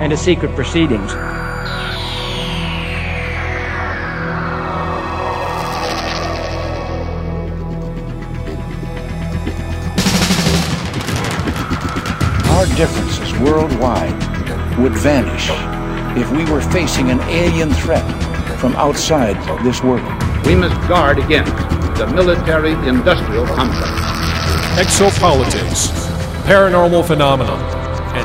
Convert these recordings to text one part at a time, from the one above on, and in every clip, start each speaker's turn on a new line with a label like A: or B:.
A: and to secret proceedings.
B: Our differences worldwide would vanish if we were facing an alien threat from outside this world.
C: We must guard against the military industrial complex.
D: exopolitics, paranormal phenomena, and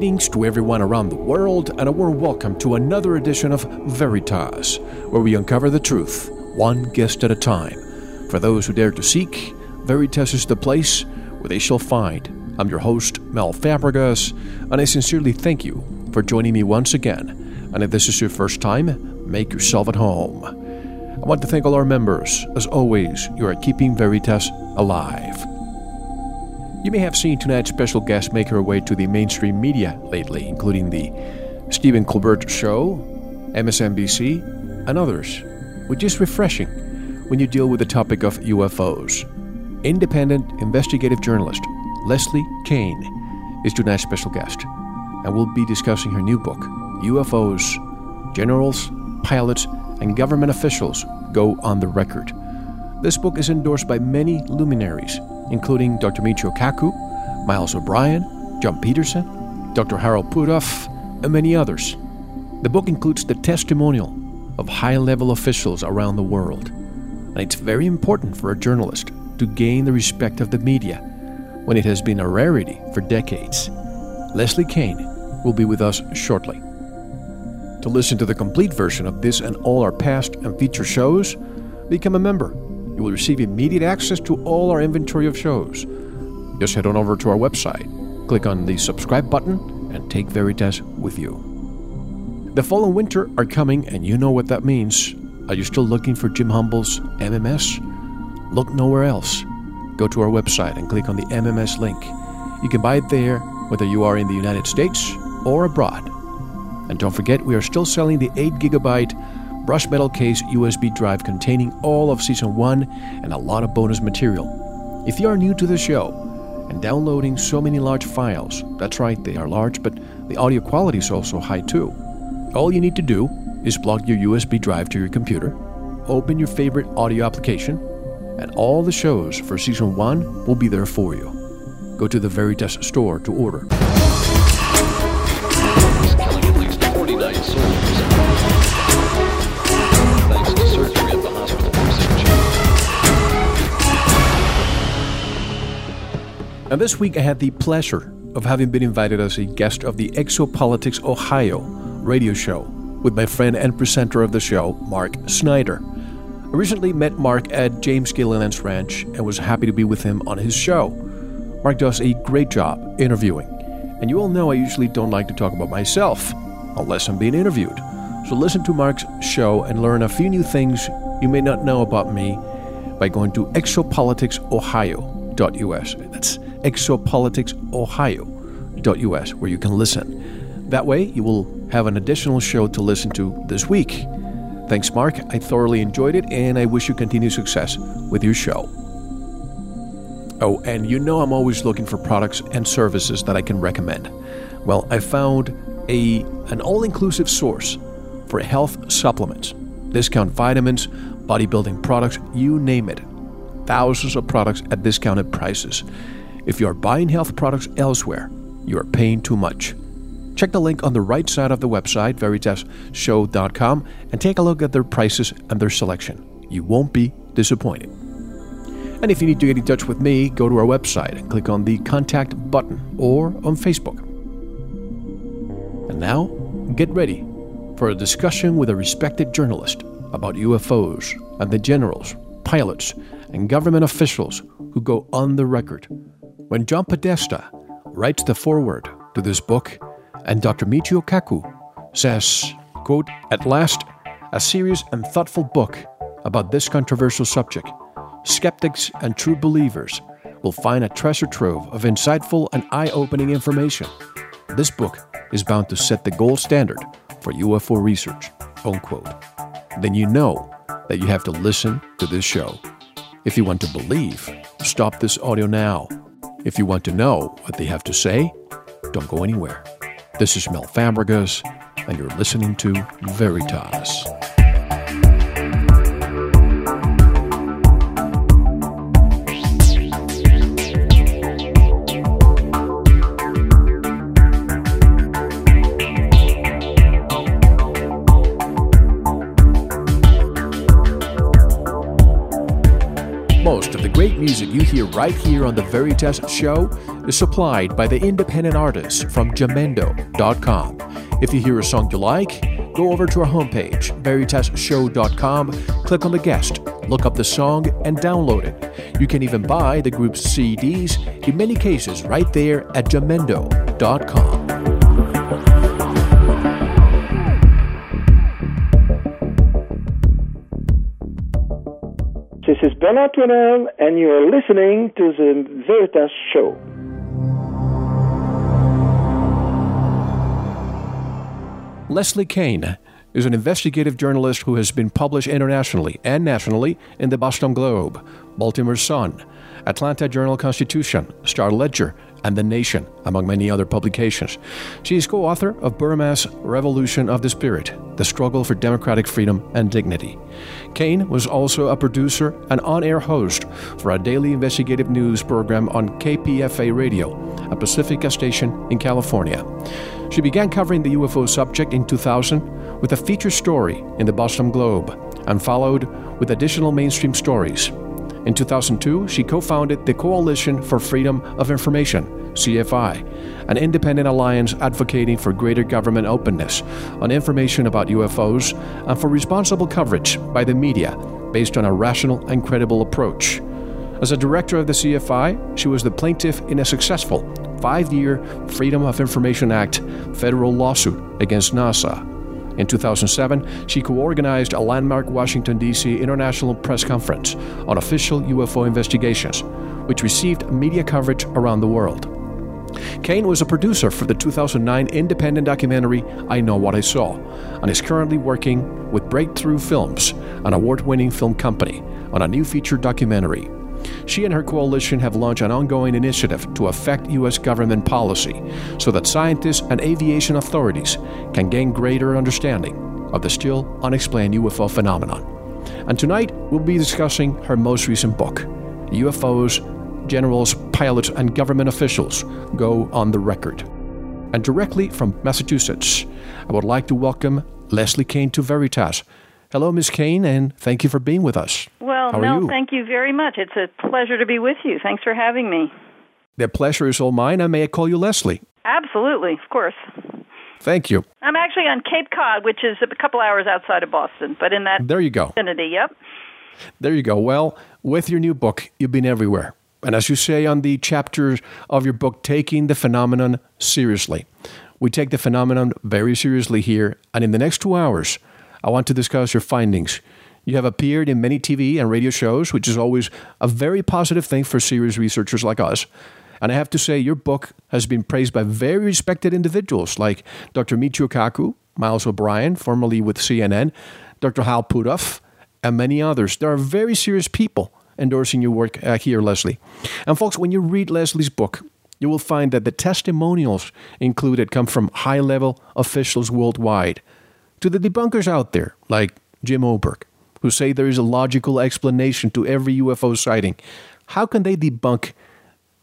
D: Greetings to everyone around the world, and a warm welcome to another edition of Veritas, where we uncover the truth, one guest at a time. For those who dare to seek, Veritas is the place where they shall find. I'm your host, Mel Fabregas, and I sincerely thank you for joining me once again. And if this is your first time, make yourself at home. I want to thank all our members. As always, you are keeping Veritas alive. You may have seen tonight's special guest make her way to the mainstream media lately, including the Stephen Colbert Show, MSNBC, and others, which is refreshing when you deal with the topic of UFOs. Independent investigative journalist Leslie Kean is tonight's special guest, and we'll be discussing her new book, UFOs Generals, Pilots, and Government Officials Go on the Record. This book is endorsed by many luminaries, including Dr. Michio Kaku, Miles O'Brien, John Peterson, Dr. Harold Puthoff, and many others. The book includes the testimonial of high level officials around the world, and it's very important for a journalist to gain the respect of the media when it has been a rarity for decades. Leslie Kean will be with us shortly. To listen to the complete version of this and all our past and future shows, become a member. You will receive immediate access to all our inventory of shows. Just head on over to our website, click on the subscribe button, and take Veritas with you. The fall and winter are coming, and you know what that means. Are you still looking for Jim Humble's MMS? Look nowhere else. Go to our website and click on the MMS link. You can buy it there whether you are in the United States or abroad. And don't forget, we are still selling the 8 gigabyte brush metal case USB drive containing all of season 1 and a lot of bonus material. If you are new to the show and downloading so many large files, that's right, they are large, but the audio quality is also high too. All you need to do is plug your USB drive to your computer, open your favorite audio application, and all the shows for season 1 will be there for you. Go to the Veritas store to order. And this week I had the pleasure of having been invited as a guest of the Exopolitics Ohio radio show with my friend and presenter of the show, Mark Snyder. I recently met Mark at James Gilliland's ranch and was happy to be with him on his show. Mark does a great job interviewing, and you all know I usually don't like to talk about myself unless I'm being interviewed. So listen to Mark's show and learn a few new things you may not know about me by going to exopoliticsohio.us. That's exopoliticsohio.us, where you can listen. That way, you will have an additional show to listen to this week. Thanks, Mark. I thoroughly enjoyed it, and I wish you continued success with your show. Oh, and you know I'm always looking for products and services that I can recommend. Well, I found a an all-inclusive source for health supplements, discount vitamins, bodybuilding products, you name it. Thousands of products at discounted prices. If you are buying health products elsewhere, you are paying too much. Check the link on the right side of the website, veritasshow.com, and take a look at their prices and their selection. You won't be disappointed. And if you need to get in touch with me, go to our website and click on the contact button or on Facebook. And now, get ready for a discussion with a respected journalist about UFOs and the generals, pilots, and government officials who go on the record. When John Podesta writes the foreword to this book, and Dr. Michio Kaku says, quote, At last, a serious and thoughtful book about this controversial subject skeptics and true believers will find a treasure trove of insightful and eye opening information. This book is bound to set the gold standard for UFO research. Unquote. Then you know that you have to listen to this show. If you want to believe, stop this audio now. If you want to know what they have to say, don't go anywhere. This is Mel Fabregas, and you're listening to Veritas. Great music you hear right here on The Veritas Show is supplied by the independent artists from Jamendo.com. If you hear a song you like, go over to our homepage, veritasshow.com, click on the guest, look up the song, and download it. You can even buy the group's CDs, in many cases, right there at Jamendo.com.
E: is Bernard Thouanel, and you're listening to the Veritas Show.
D: Leslie Kean is an investigative journalist who has been published internationally and nationally in the Boston Globe, Baltimore Sun, Atlanta Journal Constitution, Star Ledger, and The Nation, among many other publications. She is co author of Burma's Revolution of the Spirit The Struggle for Democratic Freedom and Dignity. Kean was also a producer and on air host for a daily investigative news program on KPFA Radio, a Pacifica station in California. She began covering the UFO subject in 2000 with a feature story in the Boston Globe and followed with additional mainstream stories. In 2002, she co founded the Coalition for Freedom of Information, CFI, an independent alliance advocating for greater government openness on information about UFOs and for responsible coverage by the media based on a rational and credible approach. As a director of the CFI, she was the plaintiff in a successful five year Freedom of Information Act federal lawsuit against NASA. In 2007, she co organized a landmark Washington, D.C. International Press Conference on official UFO investigations, which received media coverage around the world. Kean was a producer for the 2009 independent documentary I Know What I Saw, and is currently working with Breakthrough Films, an award winning film company, on a new feature documentary she and her coalition have launched an ongoing initiative to affect U.S. government policy so that scientists and aviation authorities can gain greater understanding of the still unexplained UFO phenomenon. And tonight, we'll be discussing her most recent book UFOs, Generals, Pilots, and Government Officials Go on the Record. And directly from Massachusetts, I would like to welcome Leslie Kean to Veritas. Hello, Ms. Kean, and thank you for being with us.
F: Well,
D: How
F: Mel, thank you very much. It's a pleasure to be with you. Thanks for having me.
D: The pleasure is all mine. I may call you Leslie?
F: Absolutely, of course.
D: Thank you.
F: I'm actually on Cape Cod, which is a couple hours outside of Boston, but in that
D: there you go.
F: vicinity. Yep.
D: There you go. Well, with your new book, you've been everywhere. And as you say on the chapters of your book, taking the phenomenon seriously. We take the phenomenon very seriously here. And in the next two hours, I want to discuss your findings. You have appeared in many TV and radio shows, which is always a very positive thing for serious researchers like us. And I have to say, your book has been praised by very respected individuals like Dr. Michio Kaku, Miles O'Brien, formerly with CNN, Dr. Hal Puthoff, and many others. There are very serious people endorsing your work uh, here, Leslie. And folks, when you read Leslie's book, you will find that the testimonials included come from high level officials worldwide to the debunkers out there, like Jim Oberg, who say there is a logical explanation to every UFO sighting. How can they debunk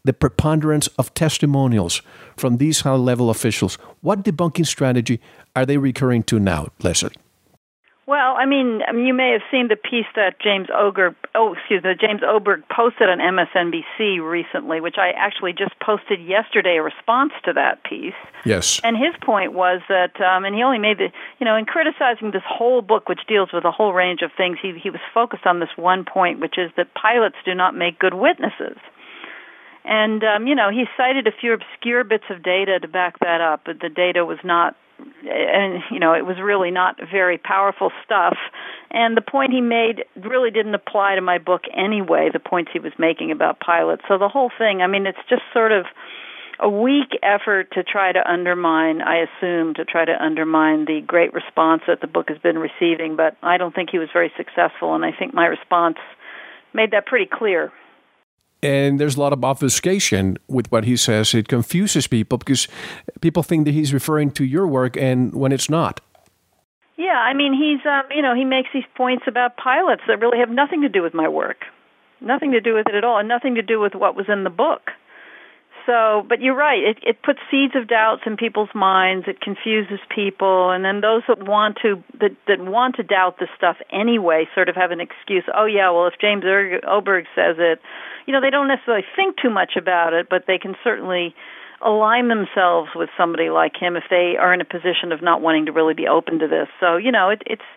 D: the preponderance of testimonials from these high level officials. What debunking strategy are they recurring to now, Leslie?
F: Well, I mean, you may have seen the piece that James Oger, oh, excuse me, James Oberg posted on MSNBC recently, which I actually just posted yesterday a response to that piece.
D: Yes.
F: And his point was that, um, and he only made the, you know, in criticizing this whole book, which deals with a whole range of things, he he was focused on this one point, which is that pilots do not make good witnesses. And um, you know, he cited a few obscure bits of data to back that up, but the data was not and you know, it was really not very powerful stuff. And the point he made really didn't apply to my book anyway, the points he was making about pilots. So the whole thing, I mean, it's just sort of a weak effort to try to undermine, I assume, to try to undermine the great response that the book has been receiving, but I don't think he was very successful, and I think my response made that pretty clear.
D: And there's a lot of obfuscation with what he says. It confuses people because people think that he's referring to your work, and when it's not.
F: Yeah, I mean, he's um, you know he makes these points about pilots that really have nothing to do with my work, nothing to do with it at all, and nothing to do with what was in the book. So, but you're right. It it puts seeds of doubts in people's minds. It confuses people, and then those that want to that that want to doubt this stuff anyway sort of have an excuse. Oh yeah, well if James Oberg says it, you know, they don't necessarily think too much about it, but they can certainly align themselves with somebody like him if they are in a position of not wanting to really be open to this. So, you know, it, it's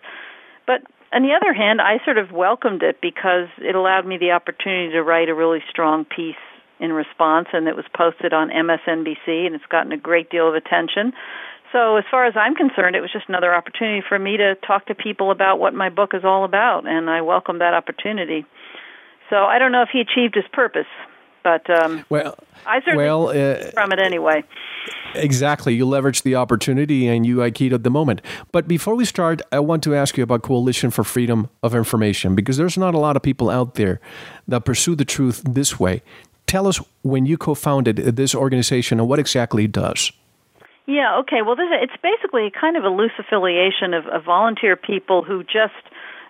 F: but on the other hand, I sort of welcomed it because it allowed me the opportunity to write a really strong piece in response, and it was posted on MSNBC, and it's gotten a great deal of attention. So, as far as I'm concerned, it was just another opportunity for me to talk to people about what my book is all about, and I welcome that opportunity. So I don't know if he achieved his purpose, but um,
D: well,
F: I certainly
D: well, uh,
F: from it anyway.
D: Exactly, you leverage the opportunity and you at the moment. But before we start, I want to ask you about Coalition for Freedom of Information because there's not a lot of people out there that pursue the truth this way. Tell us when you co-founded this organization and what exactly it does.
F: Yeah, okay. Well, this, it's basically kind of a loose affiliation of, of volunteer people who just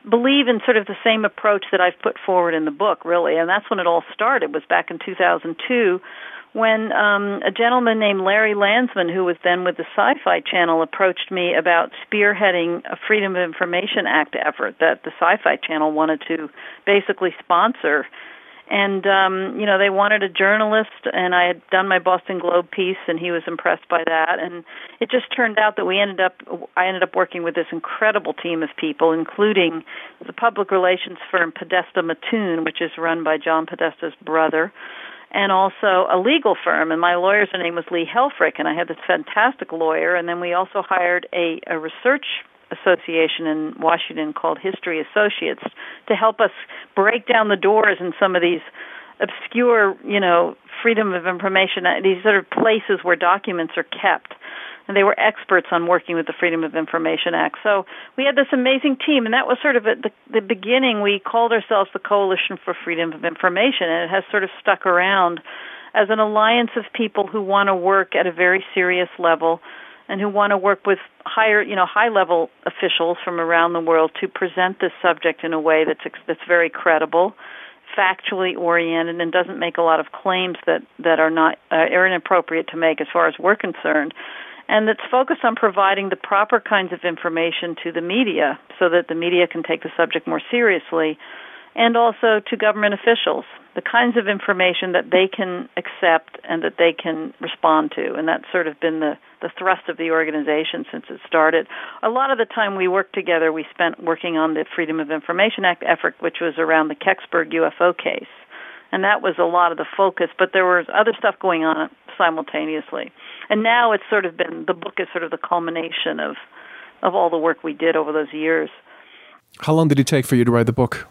F: believe in sort of the same approach that I've put forward in the book, really, and that's when it all started. Was back in 2002 when um, a gentleman named Larry Landsman, who was then with the Sci-Fi Channel, approached me about spearheading a Freedom of Information Act effort that the Sci-Fi Channel wanted to basically sponsor and um you know they wanted a journalist and i had done my boston globe piece and he was impressed by that. And it just turned out that we ended up i ended up working with this incredible team of people including the public relations firm podesta mattoon which is run by john podesta's brother and also a legal firm. And my lawyer's name was lee helfrich and i had this fantastic lawyer. And then we also hired a a research association in Washington called History Associates to help us break down the doors in some of these obscure, you know, freedom of information, uh, these sort of places where documents are kept. And they were experts on working with the Freedom of Information Act. So we had this amazing team, and that was sort of at the, the beginning. We called ourselves the Coalition for Freedom of Information, and it has sort of stuck around as an alliance of people who want to work at a very serious level and who want to work with higher, you know, high level officials from around the world to present this subject in a way that's that's very credible, factually oriented, and doesn't make a lot of claims that that are not uh, are inappropriate to make as far as we're concerned. And that's focused on providing the proper kinds of information to the media so that the media can take the subject more seriously and also to government officials, the kinds of information that they can accept and that they can respond to. And that's sort of been the, the thrust of the organization since it started. A lot of the time we worked together, we spent working on the Freedom of Information Act effort, which was around the Kecksburg UFO case. And that was a lot of the focus, but there was other stuff going on simultaneously. And now it's sort of been the book is sort of the culmination of of all the work we did over those years.
D: How long did it take for you to write the book?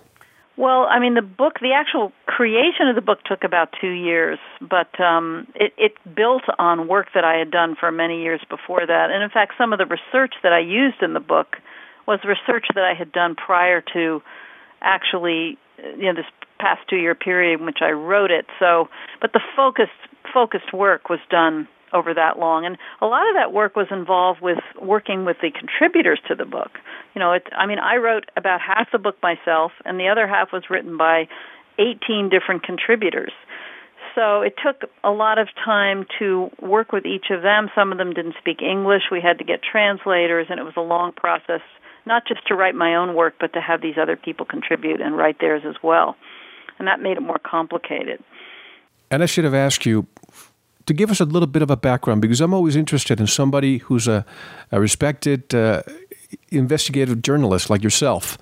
F: Well, I mean, the book, the actual creation of the book took about two years, but um, it, it built on work that I had done for many years before that. And in fact, some of the research that I used in the book was research that I had done prior to actually, you know, this past two year period in which I wrote it. So, but the focused focused work was done over that long. And a lot of that work was involved with working with the contributors to the book. You know, it, I mean, I wrote about half the book myself, and the other half was written by 18 different contributors. So it took a lot of time to work with each of them. Some of them didn't speak English. We had to get translators, and it was a long process, not just to write my own work, but to have these other people contribute and write theirs as well. And that made it more complicated.
D: And I should have asked you to give us a little bit of a background because I'm always interested in somebody who's a, a respected uh, investigative journalist like yourself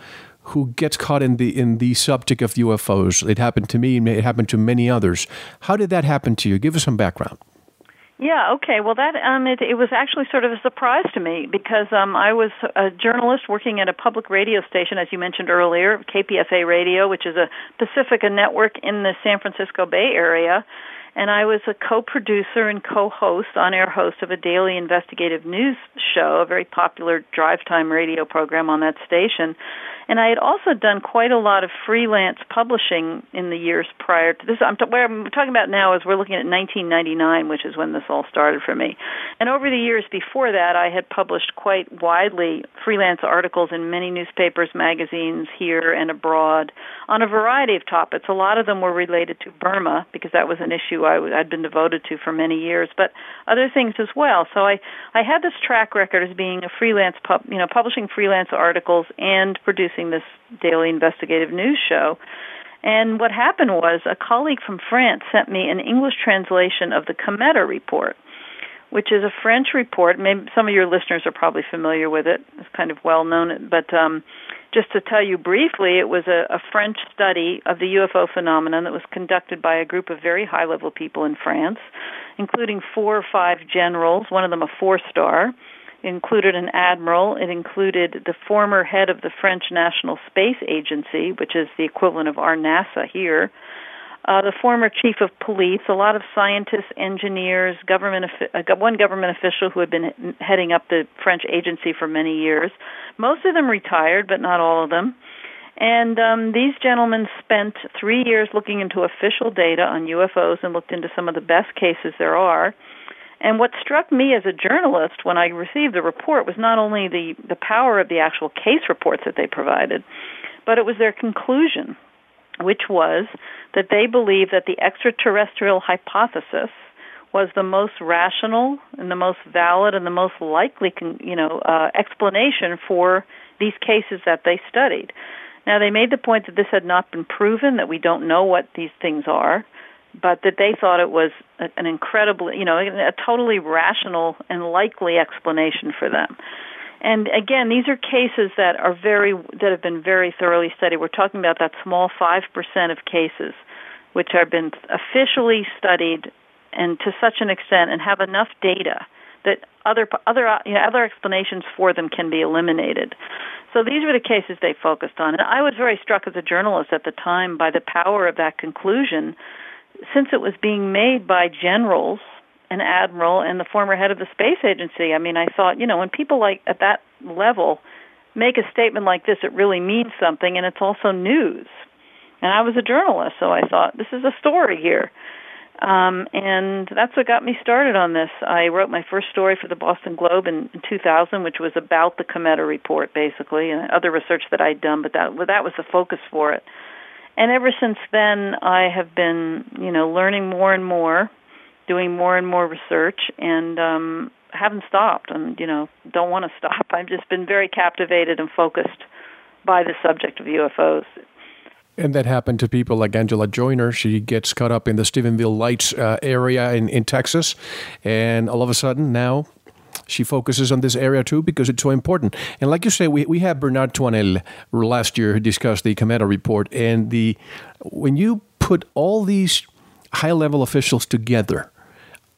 D: who gets caught in the in the subject of UFOs. It happened to me. It happened to many others. How did that happen to you? Give us some background.
F: Yeah. Okay. Well, that um, it, it was actually sort of a surprise to me because um, I was a journalist working at a public radio station, as you mentioned earlier, KPFA Radio, which is a Pacifica network in the San Francisco Bay Area and I was a co-producer and co-host, on-air host of a daily investigative news show, a very popular drive time radio program on that station. And I had also done quite a lot of freelance publishing in the years prior to this. I'm t- where I'm talking about now is we're looking at 1999, which is when this all started for me. And over the years before that, I had published quite widely freelance articles in many newspapers, magazines here and abroad on a variety of topics. A lot of them were related to Burma because that was an issue I w- I'd been devoted to for many years, but other things as well. So I I had this track record as being a freelance pub, you know, publishing freelance articles and producing producing this daily investigative news show. And what happened was a colleague from France sent me an English translation of the Cometa report, which is a French report. Maybe some of your listeners are probably familiar with it. It's kind of well known, but um, just to tell you briefly, it was a, a French study of the UFO phenomenon that was conducted by a group of very high level people in France, including four or five generals, one of them a four star, included an admiral. It included the former head of the French National Space Agency, which is the equivalent of our NASA here. Uh, the former chief of police, a lot of scientists, engineers, government, uh, one government official who had been heading up the French agency for many years. Most of them retired, but not all of them. And um, these gentlemen spent three years looking into official data on UFOs and looked into some of the best cases there are. And what struck me as a journalist when I received the report was not only the, the power of the actual case reports that they provided, but it was their conclusion, which was that they believed that the extraterrestrial hypothesis was the most rational and the most valid and the most likely, you know, uh, explanation for these cases that they studied. Now, they made the point that this had not been proven, that we don't know what these things are, but that they thought it was an incredibly, you know, a totally rational and likely explanation for them. And again, these are cases that are very that have been very thoroughly studied. We're talking about that small five percent of cases which have been officially studied and to such an extent and have enough data that other other you know, other explanations for them can be eliminated. So these were the cases they focused on, and I was very struck as a journalist at the time by the power of that conclusion since it was being made by generals, an admiral, and the former head of the space agency, I mean, I thought, you know, when people like at that level make a statement like this, it really means something, and it's also news. And I was a journalist, so I thought this is a story here. Um, and that's what got me started on this. I wrote my first story for the Boston Globe in, in 2000, which was about the Cometa report, basically, and other research that I'd done, but that that was the focus for it and ever since then I have been, you know, learning more and more, doing more and more research and um haven't stopped and you know, don't want to stop. I've just been very captivated and focused by the subject of UFOs.
D: And that happened to people like Angelia Joiner. She gets caught up in the Stephenville Lights uh, area in, in Texas. And all of a sudden, now she focuses on this area too because it's so important. And like you say, we, we had Bernard Thouanel last year who discussed the Cometa report. And the when you put all these high level officials together,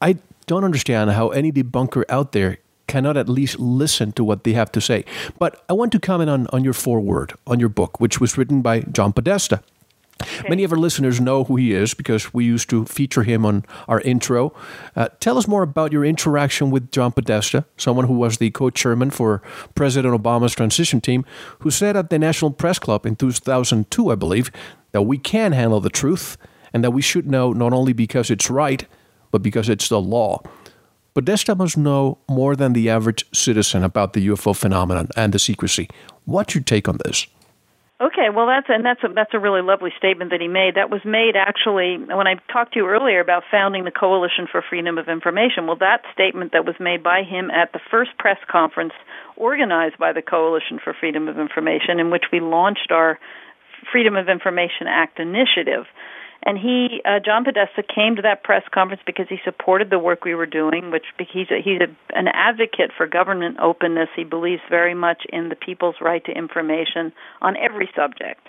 D: I don't understand how any debunker out there cannot at least listen to what they have to say. But I want to comment on, on your foreword on your book, which was written by John Podesta. Okay. Many of our listeners know who he is because we used to feature him on our intro. Uh, tell us more about your interaction with John Podesta, someone who was the co chairman for President Obama's transition team, who said at the National Press Club in 2002, I believe, that we can handle the truth and that we should know not only because it's right, but because it's the law. Podesta must know more than the average citizen about the UFO phenomenon and the secrecy. What's your take on this?
F: Okay, well that's and that's a that's a really lovely statement that he made. That was made actually when I talked to you earlier about founding the Coalition for Freedom of Information. Well, that statement that was made by him at the first press conference organized by the Coalition for Freedom of Information in which we launched our Freedom of Information Act initiative. And he, uh, John Podesta, came to that press conference because he supported the work we were doing. Which he's a, he's a, an advocate for government openness. He believes very much in the people's right to information on every subject.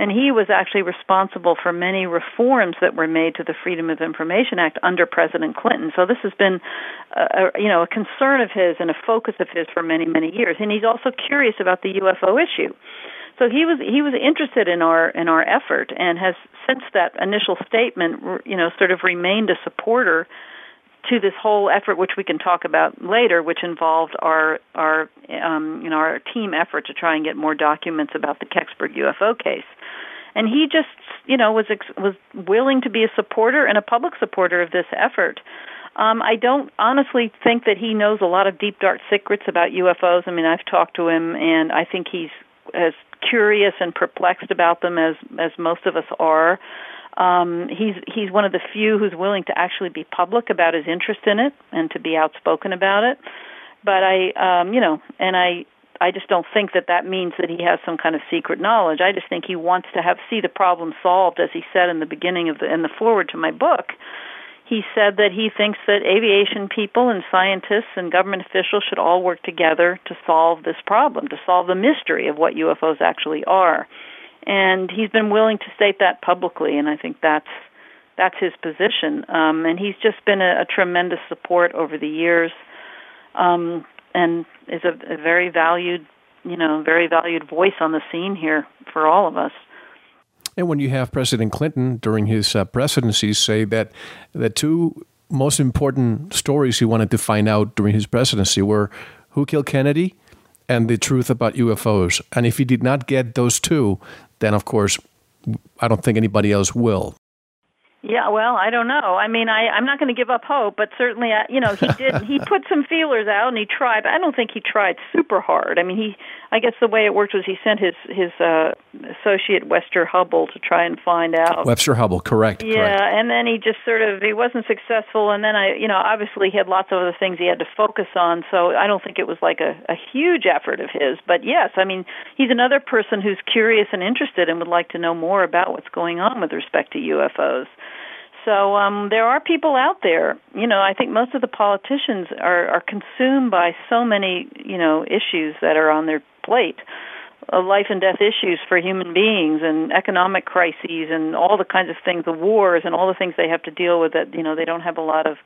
F: And he was actually responsible for many reforms that were made to the Freedom of Information Act under President Clinton. So this has been, a, a, you know, a concern of his and a focus of his for many, many years. And he's also curious about the UFO issue. So he was he was interested in our in our effort and has since that initial statement you know sort of remained a supporter to this whole effort which we can talk about later which involved our our um you know our team effort to try and get more documents about the Kecksburg UFO case. And he just you know was was willing to be a supporter and a public supporter of this effort. Um, I don't honestly think that he knows a lot of deep dark secrets about UFOs. I mean, I've talked to him, and I think he's as curious and perplexed about them as as most of us are. Um, he's he's one of the few who's willing to actually be public about his interest in it and to be outspoken about it. But I, um, you know, and I I just don't think that that means that he has some kind of secret knowledge. I just think he wants to have see the problem solved, as he said in the beginning of the in the forward to my book he said that he thinks that aviation people and scientists and government officials should all work together to solve this problem, to solve the mystery of what UFOs actually are. And he's been willing to state that publicly, and I think that's that's his position. Um, and he's just been a, a tremendous support over the years, um, and is a, a very valued, you know, very valued voice on the scene here for all of us.
D: And when you have President Clinton during his uh, presidency say that the two most important stories he wanted to find out during his presidency were who killed Kennedy and the truth about UFOs. And if he did not get those two, then of course, I don't think anybody else will.
F: Yeah, well, I don't know. I mean, I I'm not going to give up hope, but certainly, uh, you know, he did. he put some feelers out and he tried. But I don't think he tried super hard. I mean, he. I guess the way it worked was he sent his his uh, associate Webster Hubbell to try and find out.
D: Webster Hubbell, correct.
F: Yeah,
D: correct.
F: and then he just sort of he wasn't successful, and then I, you know, obviously he had lots of other things he had to focus on. So I don't think it was like a a huge effort of his. But yes, I mean, he's another person who's curious and interested and would like to know more about what's going on with respect to UFOs. So um, there are people out there. You know, I think most of the politicians are are consumed by so many you know issues that are on their plate, life and death issues for human beings, and economic crises, and all the kinds of things, the wars, and all the things they have to deal with. That you know they don't have a lot of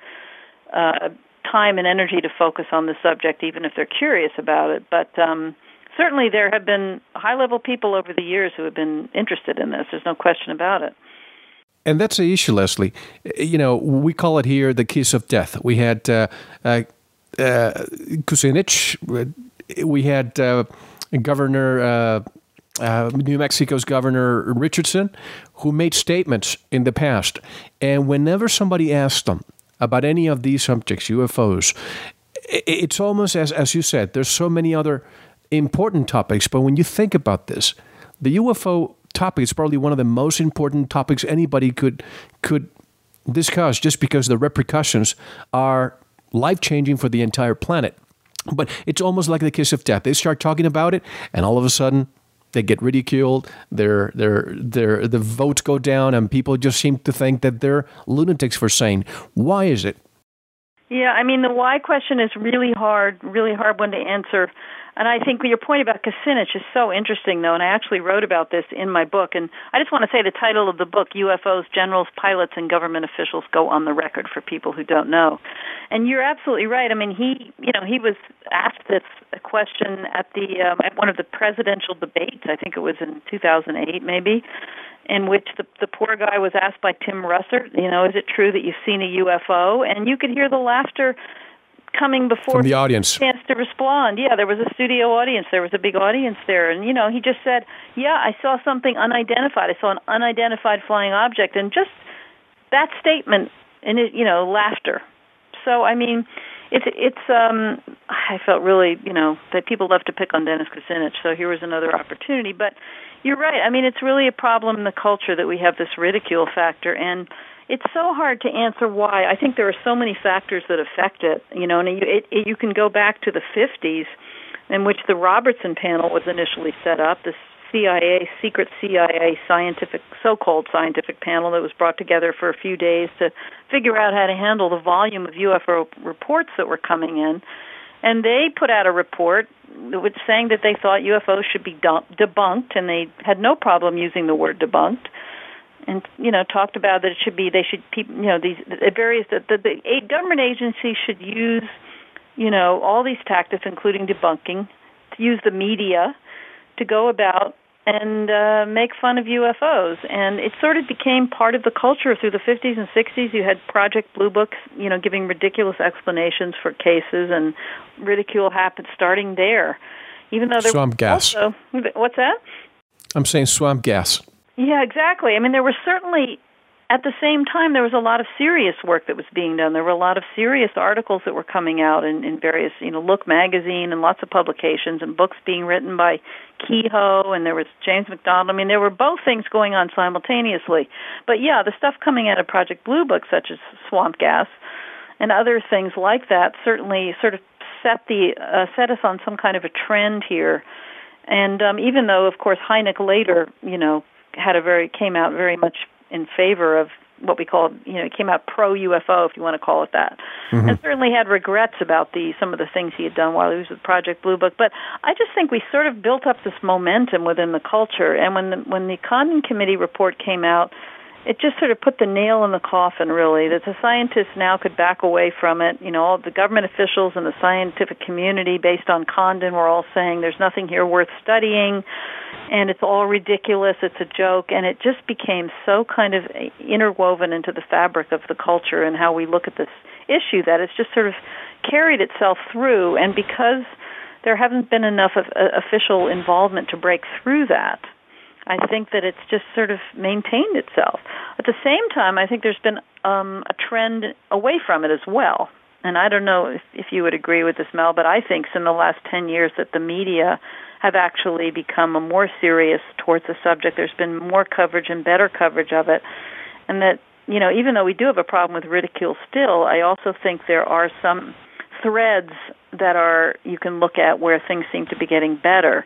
F: uh, time and energy to focus on the subject, even if they're curious about it. But um, certainly there have been high level people over the years who have been interested in this. There's no question about it.
D: And that's the issue, Leslie. You know, we call it here the kiss of death. We had uh, uh, uh Kucinich, we had uh, Governor, uh, uh, New Mexico's Governor Richardson, who made statements in the past. And whenever somebody asked them about any of these subjects, UFOs, it's almost as, as you said, there's so many other important topics. But when you think about this, the UFO topic is probably one of the most important topics anybody could could discuss just because the repercussions are life changing for the entire planet. But it's almost like the kiss of death. They start talking about it, and all of a sudden, they get ridiculed, their their their the votes go down, and people just seem to think that they're lunatics for saying. Why is it?
F: Yeah, I mean the why question is really hard, really hard one to answer. And I think your point about Kucinich is so interesting, though, and I actually wrote about this in my book. And I just want to say the title of the book, UFOs, Generals, Pilots, and Government Officials Go on the Record for people who don't know. And you're absolutely right. I mean, he, you know, he was asked this question at the um, at one of the presidential debates. I think it was in 2008, maybe in which the the poor guy was asked by Tim Russert, you know, is it true that you've seen a UFO? And you could hear the laughter coming before
D: from the audience
F: chance to respond. Yeah, there was a studio audience. There was a big audience there, and you know, he just said, "Yeah, I saw something unidentified. I saw an unidentified flying object," and just that statement, and it, you know, laughter. So I mean, it's it's um I felt really you know that people love to pick on Dennis Kucinich, so here was another opportunity. But you're right. I mean, it's really a problem in the culture that we have this ridicule factor, and it's so hard to answer why. I think there are so many factors that affect it. You know, and it, it, you can go back to the 50s, in which the Robertson panel was initially set up. This CIA, secret CIA scientific, so-called scientific panel that was brought together for a few days to figure out how to handle the volume of UFO reports that were coming in. And they put out a report which saying that they thought UFOs should be debunked, and they had no problem using the word debunked. And you know, talked about that it should be they should people you know these various the, the, the government agencies should use you know all these tactics, including debunking, to use the media to go about and uh, make fun of UFOs. And it sort of became part of the culture through the 50s and 60s. You had Project Blue Book, you know, giving ridiculous explanations for cases, and ridicule happened starting there. Even though there
D: swamp gas.
F: Also, what's that?
D: I'm saying swamp gas.
F: Yeah, exactly. I mean, there was certainly at the same time, there was a lot of serious work that was being done. There were a lot of serious articles that were coming out in, in various, you know, Look magazine and lots of publications and books being written by Keyhoe and there was James McDonald. I mean, there were both things going on simultaneously. But yeah, the stuff coming out of Project Blue Book, such as Swamp Gas and other things like that, certainly sort of set the uh, set us on some kind of a trend here. And um, even though, of course, Hynek later, you know, had a very came out very much in favor of what we call, you know, he came out pro UFO, if you want to call it that, mm-hmm. and certainly had regrets about the some of the things he had done while he was with Project Blue Book. But I just think we sort of built up this momentum within the culture, and when the when the Condon Committee report came out, it just sort of put the nail in the coffin, really, that the scientists now could back away from it. You know, all the government officials and the scientific community, based on Condon, were all saying there's nothing here worth studying and it's all ridiculous, it's a joke, and it just became so kind of interwoven into the fabric of the culture and how we look at this issue that it's just sort of carried itself through. And because there haven't been enough of uh, official involvement to break through that, I think that it's just sort of maintained itself. At the same time, I think there's been um, a trend away from it as well. And I don't know if, if you would agree with this, Mel, but I think in the last 10 years that the media have actually become more serious towards the subject. There's been more coverage and better coverage of it, and that you know even though we do have a problem with ridicule still, I also think there are some threads that are you can look at where things seem to be getting better.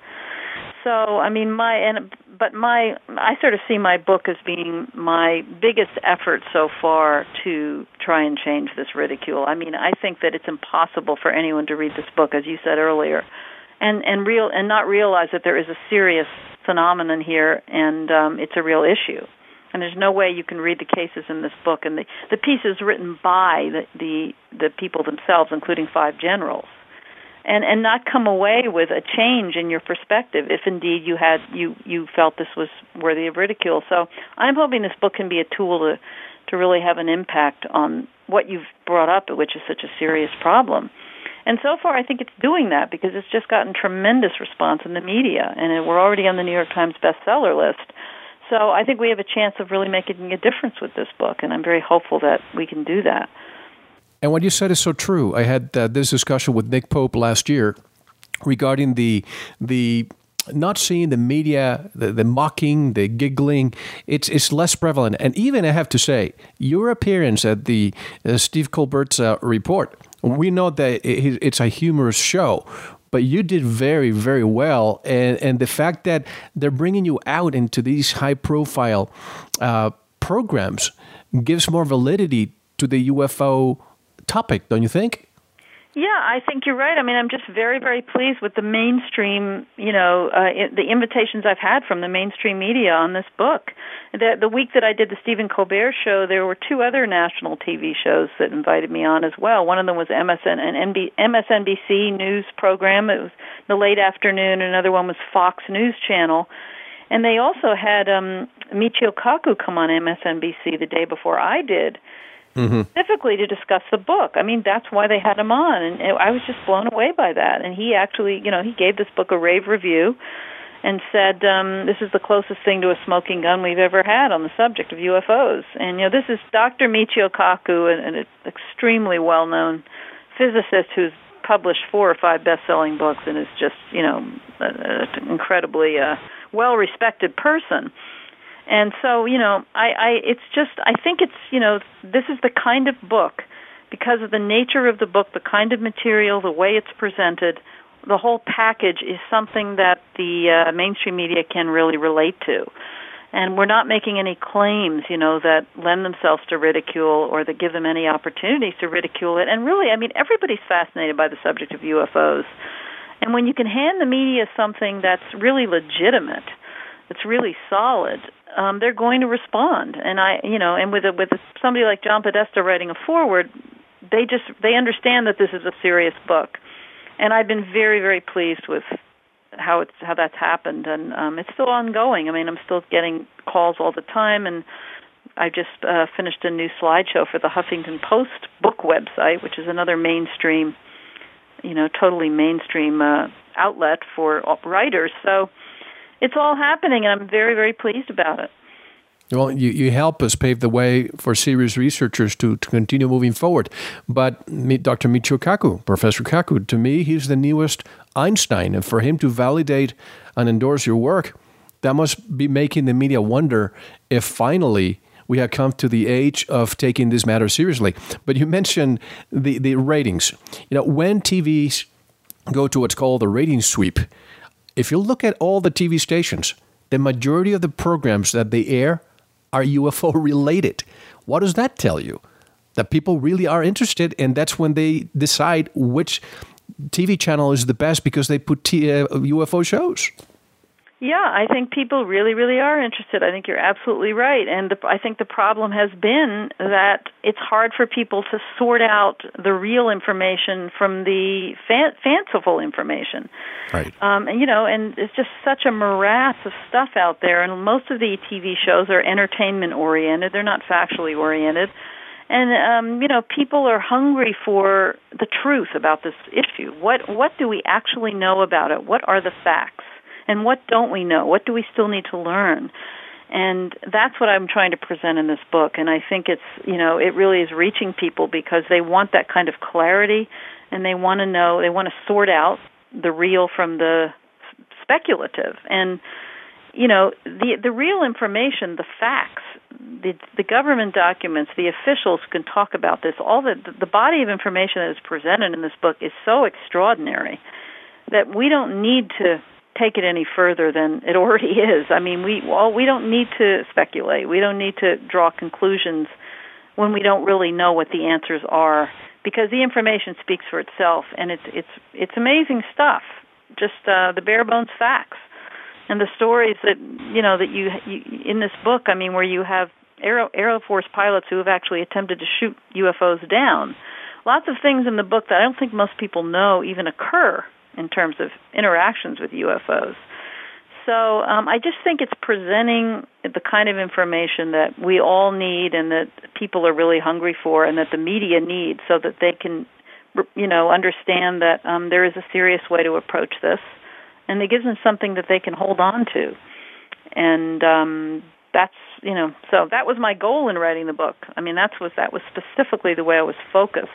F: So I mean my and but my I sort of see my book as being my biggest effort so far to try and change this ridicule. I mean I think that it's impossible for anyone to read this book as you said earlier and and real and not realize that there is a serious phenomenon here and um, it's a real issue. And there's no way you can read the cases in this book and the the piece is written by the the, the people themselves, including five generals. And and not come away with a change in your perspective if indeed you had you you felt this was worthy of ridicule. So I'm hoping this book can be a tool to to really have an impact on what you've brought up, which is such a serious problem. And so far, I think it's doing that because it's just gotten tremendous response in the media, and we're already on the New York Times bestseller list. So I think we have a chance of really making a difference with this book, and I'm very hopeful that we can do that.
D: And what you said is so true. I had uh, this discussion with Nick Pope last year regarding the the not seeing the media, the, the, mocking, the giggling, it's it's less prevalent. And even I have to say, your appearance at the uh, Steve Colbert's uh, report we know that it's a humorous show, but you did very, very well. And, and the fact that they're bringing you out into these high profile uh, programs gives more validity to the UFO topic, don't you think?
F: Yeah, I think you're right. I mean, I'm just very, very pleased with the mainstream, you know, uh, the invitations I've had from the mainstream media on this book. The the week that I did the Stephen Colbert show, there were two other national TV shows that invited me on as well. One of them was MSN an NB, MSNBC news program. It was the late afternoon. Another one was Fox News Channel. And they also had um Michio Kaku come on MSNBC the day before I did mm-hmm. specifically to discuss the book. I mean, that's why they had him on, and I was just blown away by that. And he actually, you know, he gave this book a rave review and said um, this is the closest thing to a smoking gun we've ever had on the subject of UFOs. And you know, this is Dr. Michio Kaku, an, an extremely well-known physicist who's published four or five best-selling books and is just, you know, an incredibly uh, well-respected person. And so, you know, I, I it's just I think it's you know this is the kind of book because of the nature of the book, the kind of material, the way it's presented, the whole package is something that the uh, mainstream media can really relate to. And we're not making any claims, you know, that lend themselves to ridicule or that give them any opportunities to ridicule it. And really, I mean, everybody's fascinated by the subject of UFOs. And when you can hand the media something that's really legitimate, that's really solid, um, they're going to respond. And I, you know, and with a, with a, somebody like John Podesta writing a foreword, they just they understand that this is a serious book. And I've been very very pleased with how it's how that's happened, and um, it's still ongoing. I mean, I'm still getting calls all the time, and I just uh, finished a new slideshow for the Huffington Post book website, which is another mainstream, you know, totally mainstream uh, outlet for writers. So it's all happening, and I'm very, very pleased about it.
D: Well, you, you help us pave the way for serious researchers to, to continue moving forward. But Dr. Michio Kaku, Professor Kaku, to me, he's the newest Einstein. And for him to validate and endorse your work, that must be making the media wonder if finally we have come to the age of taking this matter seriously. But you mentioned the, the ratings. You know, when TVs go to what's called the rating sweep, if you look at all the TV stations, the majority of the programs that they air are UFO related. What does that tell you? That people really are interested, and that's when they decide which TV channel is the best because they put t- uh, UFO shows.
F: Yeah, I think people really, really are interested. I think you're absolutely right, and the, I think the problem has been that it's hard for people to sort out the real information from the fan, fanciful information.
D: Right.
F: Um, and you know, and it's just such a morass of stuff out there, and most of the TV shows are entertainment oriented. They're not factually oriented. And um, you know, people are hungry for the truth about this issue. What what do we actually know about it? What are the facts? And what don't we know? What do we still need to learn? And that's what I'm trying to present in this book. And I think it's, you know, it really is reaching people because they want that kind of clarity and they want to know, they want to sort out the real from the speculative. And, you know, the the real information, the facts, the the government documents, the officials can talk about this. All the the body of information that is presented in this book is so extraordinary that we don't need to take it any further than it already is. I mean, we well, we don't need to speculate. We don't need to draw conclusions when we don't really know what the answers are because the information speaks for itself and it's it's it's amazing stuff. Just uh the bare bones facts. And the stories that you know that you, you in this book, I mean, where you have Air, Air Force pilots who have actually attempted to shoot UFOs down. Lots of things in the book that I don't think most people know even occur in terms of interactions with UFOs. So um, I just think it's presenting the kind of information that we all need and that people are really hungry for and that the media needs so that they can, you know, understand that um, there is a serious way to approach this and it gives them something that they can hold on to. And um, that's, you know, so that was my goal in writing the book. I mean, that's was that was specifically the way I was focused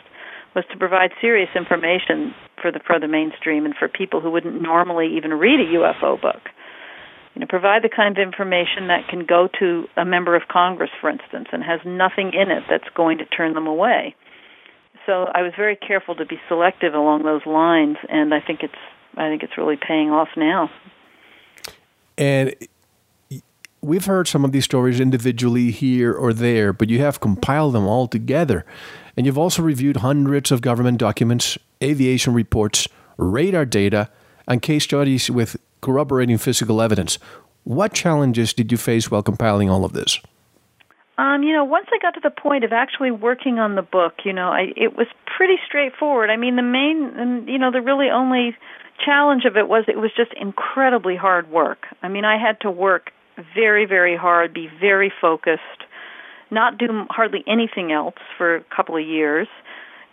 F: was to provide serious information for the for the mainstream and for people who wouldn't normally even read a UFO book. You know, provide the kind of information that can go to a member of Congress, for instance, and has nothing in it that's going to turn them away. So I was very careful to be selective along those lines, and I think it's I think it's really paying off now.
D: And we've heard some of these stories individually here or there, but you have compiled them all together. And you've also reviewed hundreds of government documents, aviation reports, radar data, and case studies with corroborating physical evidence. What challenges did you face while compiling all of this?
F: Um, you know, once I got to the point of actually working on the book, you know, I it was pretty straightforward. I mean, the main, you know, the really only challenge of it was it was just incredibly hard work. I mean, I had to work very, very hard, be very focused, not do hardly anything else for a couple of years,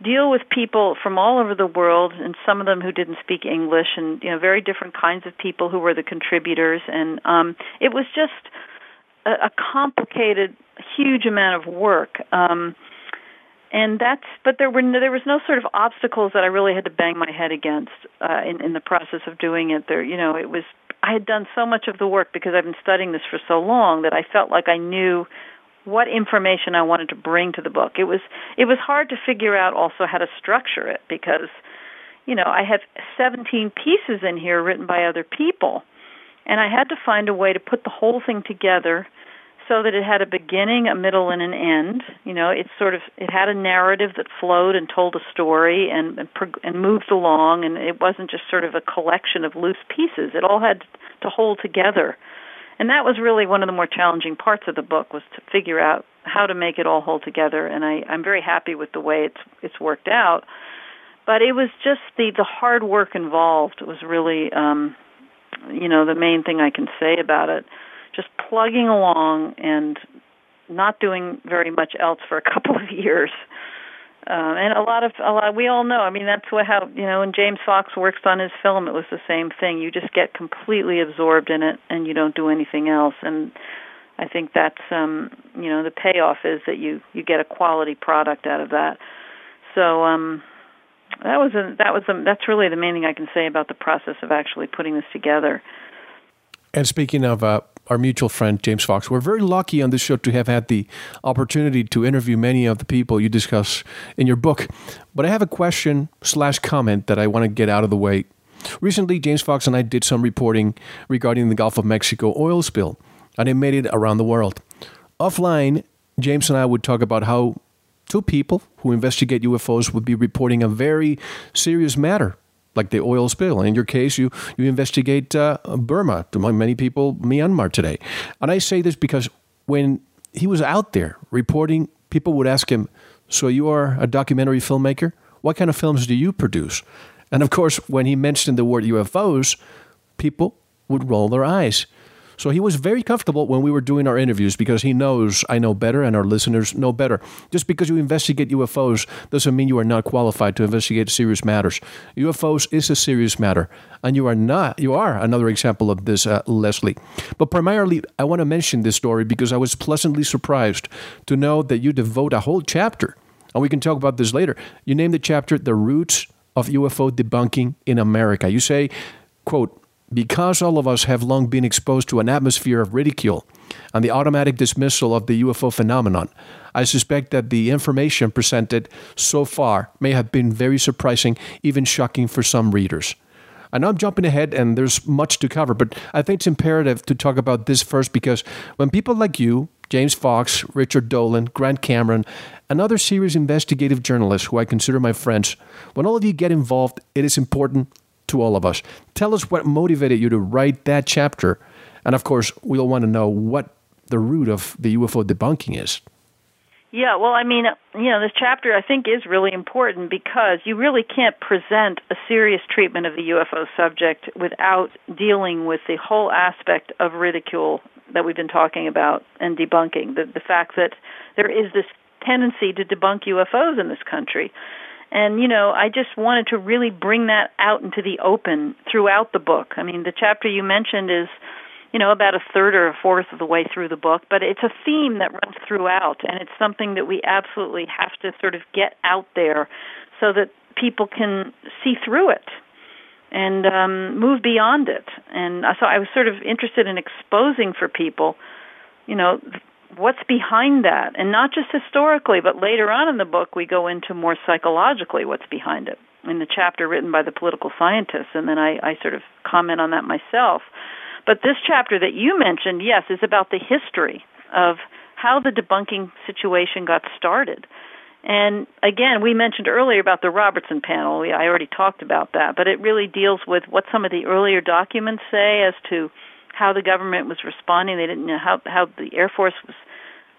F: deal with people from all over the world, and some of them who didn't speak English, and you know, very different kinds of people who were the contributors, and um, it was just a, a complicated, huge amount of work. Um, and that's but there were no, there was no sort of obstacles that I really had to bang my head against uh, in in the process of doing it. There, you know, it was I had done so much of the work because I've been studying this for so long that I felt like I knew what information I wanted to bring to the book. It was it was hard to figure out also how to structure it because you know, I have 17 pieces in here written by other people and I had to find a way to put the whole thing together so that it had a beginning, a middle, and an end. You know, it sort of it had a narrative that flowed and told a story and and, and moved along, and it wasn't just sort of a collection of loose pieces. It all had to hold together, and that was really one of the more challenging parts of the book was to figure out how to make it all hold together. And I, I'm very happy with the way it's it's worked out. But it was just the the hard work involved was really, um, you know, the main thing I can say about it just plugging along and not doing very much else for a couple of years. Uh, and a lot of a lot we all know. I mean, that's what how you know when James Fox works on his film, it was the same thing. You just get completely absorbed in it, and you don't do anything else. And I think that's um, you know the payoff is that you you get a quality product out of that. So um, that was a, that was a, that's really the main thing I can say about the process of actually putting this together.
D: And speaking of uh, our mutual friend James Fox. We're very lucky on this show to have had the opportunity to interview many of the people you discuss in your book. But I have a question slash comment that I want to get out of the way. Recently, James Fox and I did some reporting regarding the Gulf of Mexico oil spill, and it made it around the world. Offline, James and I would talk about how two people who investigate UFOs would be reporting a very serious matter like the oil spill. In your case, you, you investigate uh, Burma, among many people, Myanmar today. And I say this because when he was out there reporting, people would ask him, So you are a documentary filmmaker? What kind of films do you produce? And of course, when he mentioned the word UFOs, people would roll their eyes. So he was very comfortable when we were doing our interviews because he knows I know better and our listeners know better. Just because you investigate UFOs doesn't mean you are not qualified to investigate serious matters. UFOs is a serious matter, and you are not. You are another example of this, uh, Leslie. But primarily, I want to mention this story because I was pleasantly surprised to know that you devote a whole chapter, and we can talk about this later. You name the chapter "The Roots of UFO Debunking in America." You say, "quote." Because all of us have long been exposed to an atmosphere of ridicule and the automatic dismissal of the UFO phenomenon, I suspect that the information presented so far may have been very surprising, even shocking for some readers. I know I'm jumping ahead and there's much to cover, but I think it's imperative to talk about this first because when people like you, James Fox, Richard Dolan, Grant Cameron, and other serious investigative journalists who I consider my friends, when all of you get involved, it is important to all of us. Tell us what motivated you to write that chapter. And of course, we'll want to know what the root of the UFO debunking is.
F: Yeah, well, I mean, you know, this chapter I think is really important because you really can't present a serious treatment of the UFO subject without dealing with the whole aspect of ridicule that we've been talking about and debunking. The, the fact that there is this tendency to debunk UFOs in this country. And, you know, I just wanted to really bring that out into the open throughout the book. I mean, the chapter you mentioned is, you know, about a third or a fourth of the way through the book, but it's a theme that runs throughout, and it's something that we absolutely have to sort of get out there so that people can see through it and um, move beyond it. And so I was sort of interested in exposing for people, you know, what's behind that and not just historically but later on in the book we go into more psychologically what's behind it in the chapter written by the political scientists, and then I, I sort of comment on that myself. But this chapter that you mentioned, yes, is about the history of how the debunking situation got started. And again, we mentioned earlier about the Robertson panel. I already talked about that, but it really deals with what some of the earlier documents say as to how the government was responding. They didn't know how how the Air Force was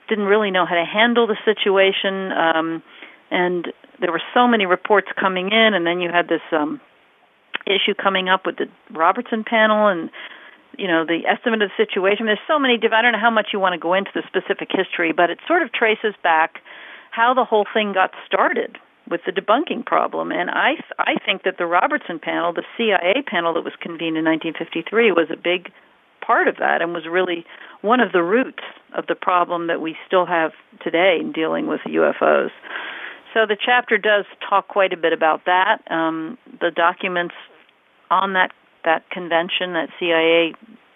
F: didn't really know how to handle the situation, um, and there were so many reports coming in, and then you had this um, issue coming up with the Robertson panel and you know the estimate of the situation. There's so many. I don't know how much you want to go into the specific history, but it sort of traces back how the whole thing got started with the debunking problem. And I I think that the Robertson panel, the CIA panel that was convened in 1953, was a big part of that and was really one of the roots of the problem that we still have today in dealing with UFOs. So the chapter does talk quite a bit about that. Um, the documents on that that convention, that CIA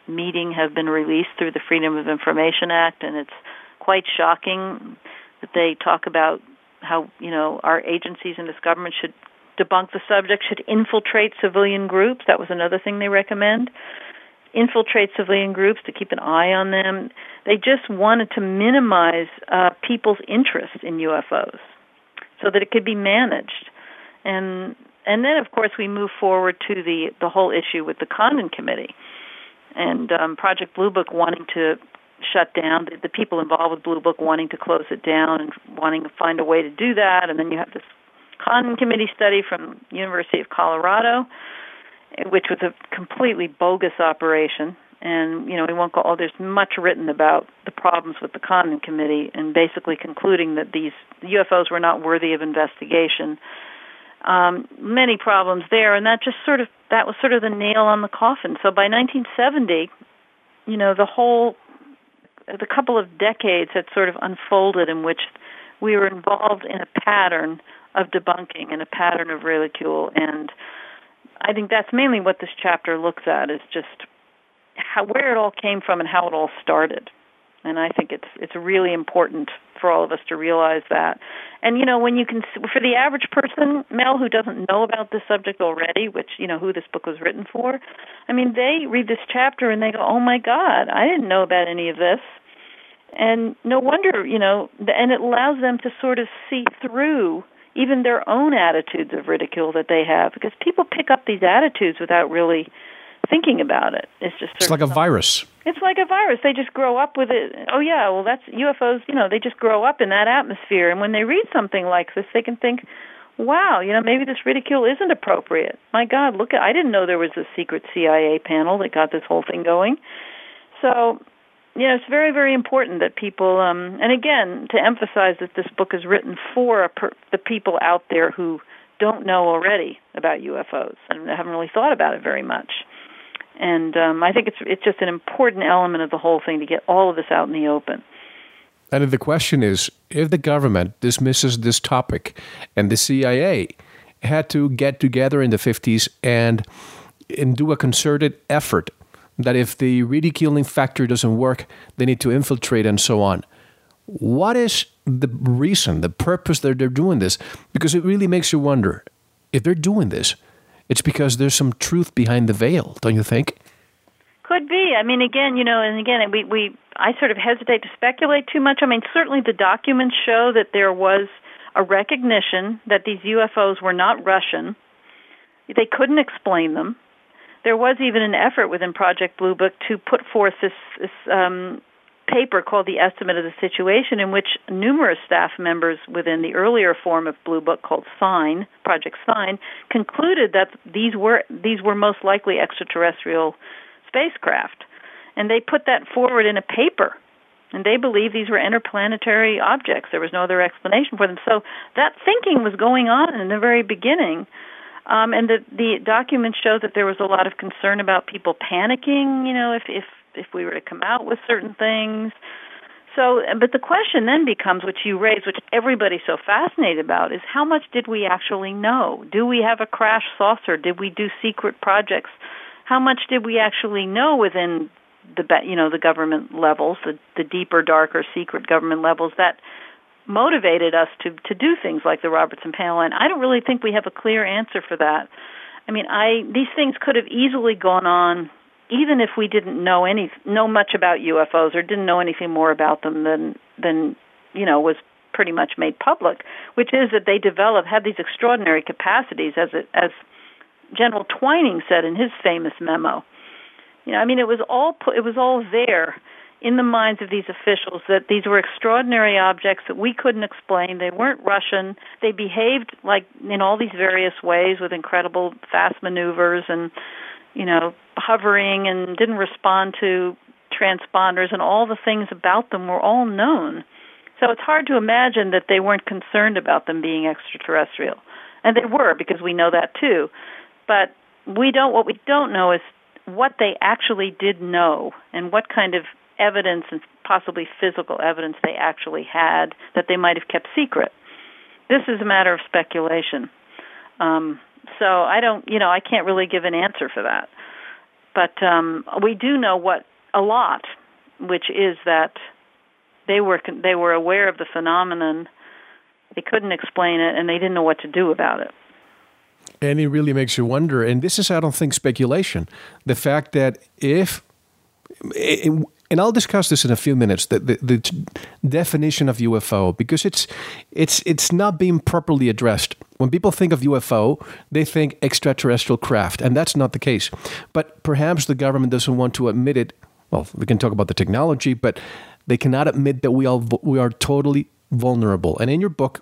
F: meeting, have been released through the Freedom of Information Act, and it's quite shocking that they talk about how you know our agencies and this government should debunk the subject, should infiltrate civilian groups. That was another thing they recommend. Infiltrate civilian groups to keep an eye on them. They just wanted to minimize uh, people's interest in UFOs so that it could be managed. And and then of course we move forward to the the whole issue with the Condon Committee and um, Project Blue Book wanting to shut down. The, the people involved with Blue Book wanting to close it down and wanting to find a way to do that. And then you have this Condon Committee study from University of Colorado, which was a completely bogus operation. And you know we won't go. Oh, there's much written about the problems with the Condon Committee, and basically concluding that these UFOs were not worthy of investigation. Um, many problems there, and that just sort of that was sort of the nail on the coffin. So by 1970, you know, the whole the couple of decades had sort of unfolded in which we were involved in a pattern of debunking and a pattern of ridicule and I think that's mainly what this chapter looks at is just how where it all came from and how it all started and I think it's it's really important for all of us to realize that. And you know, when you can for the average person, Mel, who doesn't know about this subject already, which you know who this book was written for, I mean, they read this chapter and they go, "Oh my God, I didn't know about any of this." And no wonder, you know, and it allows them to sort of see through even their own attitudes of ridicule that they have because people pick up these attitudes without really thinking about it. It's just
D: it's like a virus.
F: It's like a virus. They just grow up with it. Oh yeah, well that's UFOs. You know, they just grow up in that atmosphere, and when they read something like this, they can think, "Wow, you know, maybe this ridicule isn't appropriate." My God, look at! I didn't know there was a secret CIA panel that got this whole thing going. So, know, it's very, very important that people. Um, and again, to emphasize that this book is written for per, the people out there who don't know already about UFOs and haven't really thought about it very much and um, I think it's it's just an important element of the whole thing to get all of this out in the open.
D: And the question is, if the government dismisses this topic, and the CIA had to get together in the fifties and and do a concerted effort that if the ridiculing factor doesn't work, they need to infiltrate and so on. What is the reason, the purpose that they're doing this? Because it really makes you wonder if they're doing this it's because there's some truth behind the veil, don't you think?
F: Could be. I mean, again, you know, and again, we we I sort of hesitate to speculate too much. I mean, certainly the documents show that there was a recognition that these UFOs were not Russian. They couldn't explain them. There was even an effort within Project Blue Book to put forth this, this um, paper called The Estimate of the Situation, in which numerous staff members within the earlier form of Blue Book called SIGN, Project SIGN, concluded that these were these were most likely extraterrestrial spacecraft. And they put that forward in a paper. And they believed these were interplanetary objects. There was no other explanation for them. So that thinking was going on in the very beginning. Um, and the, the documents show that there was a lot of concern about people panicking, you know, if, if if we were to come out with certain things. So, but the question then becomes, which you raise, which everybody's so fascinated about, is how much did we actually know? Do we have a crash saucer? Did we do secret projects? How much did we actually know within the you know the government levels, the the deeper, darker, secret government levels that motivated us to to do things like the Robertson panel and I don't really think we have a clear answer for that. I mean, I these things could have easily gone on even if we didn't know any know much about UFOs or didn't know anything more about them than than you know was pretty much made public, which is that they develop have these extraordinary capacities as it, as General Twining said in his famous memo. You know, I mean, it was all it was all there in the minds of these officials that these were extraordinary objects that we couldn't explain. They weren't Russian. They behaved like in all these various ways with incredible fast maneuvers and you know hovering and didn't respond to transponders and all the things about them were all known. So it's hard to imagine that they weren't concerned about them being extraterrestrial. And they were because we know that too. But we don't what we don't know is what they actually did know and what kind of evidence and possibly physical evidence they actually had that they might have kept secret. This is a matter of speculation. Um, so I don't, you know, I can't really give an answer for that. But um, we do know what a lot, which is that they were they were aware of the phenomenon, they couldn't explain it, and they didn't know what to do about it.
D: And it really makes you wonder. And this is, I don't think, speculation. The fact that if and I'll discuss this in a few minutes. The, the, the, definition of UFO because it's it's it's not being properly addressed. When people think of UFO, they think extraterrestrial craft, and that's not the case. But perhaps the government doesn't want to admit it. Well, we can talk about the technology, but they cannot admit that we all we are totally vulnerable. And in your book,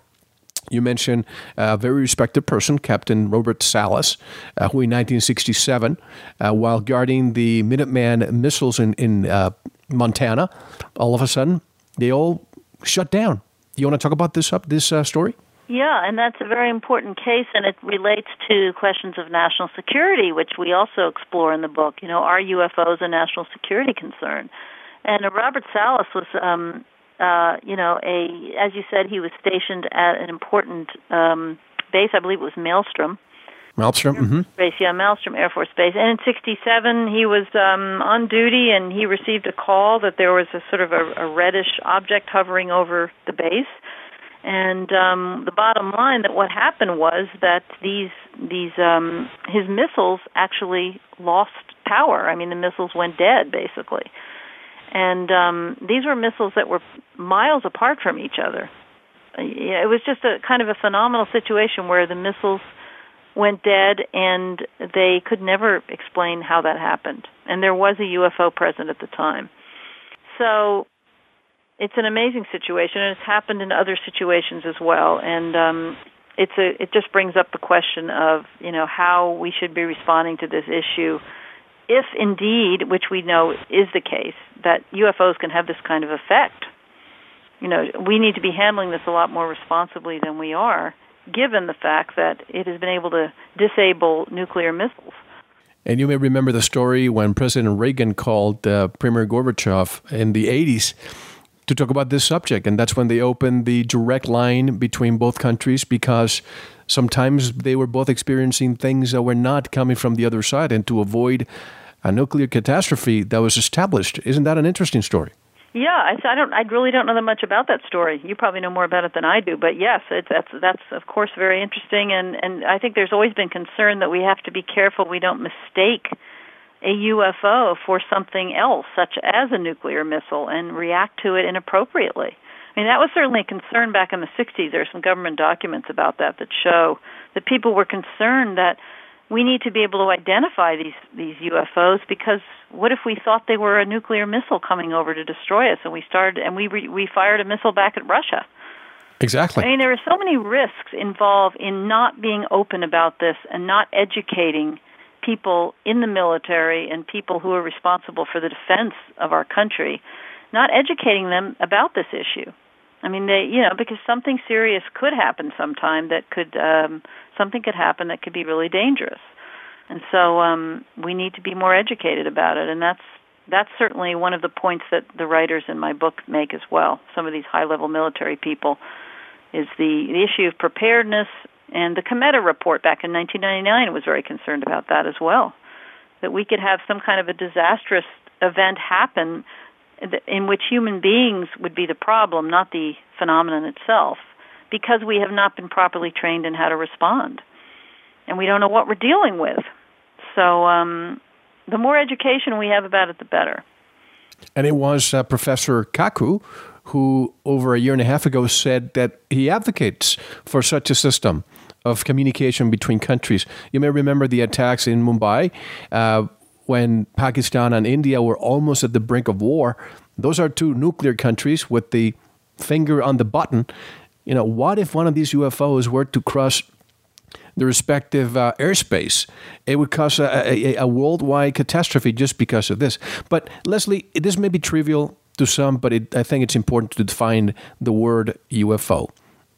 D: you mentioned a very respected person, Captain Robert Salas, uh, who in 1967, uh, while guarding the Minuteman missiles in, in uh, Montana, all of a sudden they all shut down. You want to talk about this up this uh, story?
F: Yeah, and that's a very important case, and it relates to questions of national security, which we also explore in the book. You know, are UFOs a national security concern? And Robert Salas was, um, uh, you know, a as you said, he was stationed at an important um, base. I believe it was Maelstrom,
D: Malmstrom, mm-hmm.
F: Base, yeah, Malmstrom Air Force Base. And in '67, he was um, on duty, and he received a call that there was a sort of a, a reddish object hovering over the base. And um, the bottom line that what happened was that these these um, his missiles actually lost power. I mean, the missiles went dead basically. And um, these were missiles that were miles apart from each other. It was just a kind of a phenomenal situation where the missiles went dead and they could never explain how that happened. And there was a UFO present at the time. So it's an amazing situation and it's happened in other situations as well and um it's a it just brings up the question of, you know, how we should be responding to this issue if indeed, which we know is the case, that UFOs can have this kind of effect. You know, we need to be handling this a lot more responsibly than we are given the fact that it has been able to disable nuclear missiles.
D: And you may remember the story when President Reagan called uh, Premier Gorbachev in the 80s to talk about this subject. And that's when they opened the direct line between both countries because sometimes they were both experiencing things that were not coming from the other side. And to avoid a nuclear catastrophe that was established. Isn't that an interesting story?
F: Yeah, I, I don't. I really don't know that much about that story. You probably know more about it than I do. But yes, that's that's of course very interesting, and and I think there's always been concern that we have to be careful we don't mistake a UFO for something else, such as a nuclear missile, and react to it inappropriately. I mean, that was certainly a concern back in the 60s. There are some government documents about that that show that people were concerned that we need to be able to identify these these UFOs because what if we thought they were a nuclear missile coming over to destroy us and we started and we re, we fired a missile back at Russia?
D: Exactly.
F: I mean, there are so many risks involved in not being open about this and not educating people in the military and people who are responsible for the defense of our country, not educating them about this issue. I mean, they, you know, because something serious could happen sometime that could um something could happen that could be really dangerous. And so um, we need to be more educated about it, and that's that's certainly one of the points that the writers in my book make as well. Some of these high-level military people is the, the issue of preparedness, and the Cometa report back in 1999 was very concerned about that as well. That we could have some kind of a disastrous event happen in which human beings would be the problem, not the phenomenon itself because we have not been properly trained in how to respond. And we don't know what we're dealing with. So um, the more education we have about it, the better.
D: And it was uh, Professor Kaku who, over a year and a half ago, said that he advocates for such a system of communication between countries. You may remember the attacks in Mumbai uh, when Pakistan and India were almost at the brink of war. Those are two nuclear countries with the finger on the button. You know, what if one of these UFOs were to cross the respective uh, airspace. It would cause a, a, a, worldwide catastrophe just because of this. But Leslie, this may be trivial to some, but it, I think it's important to define the word UFO.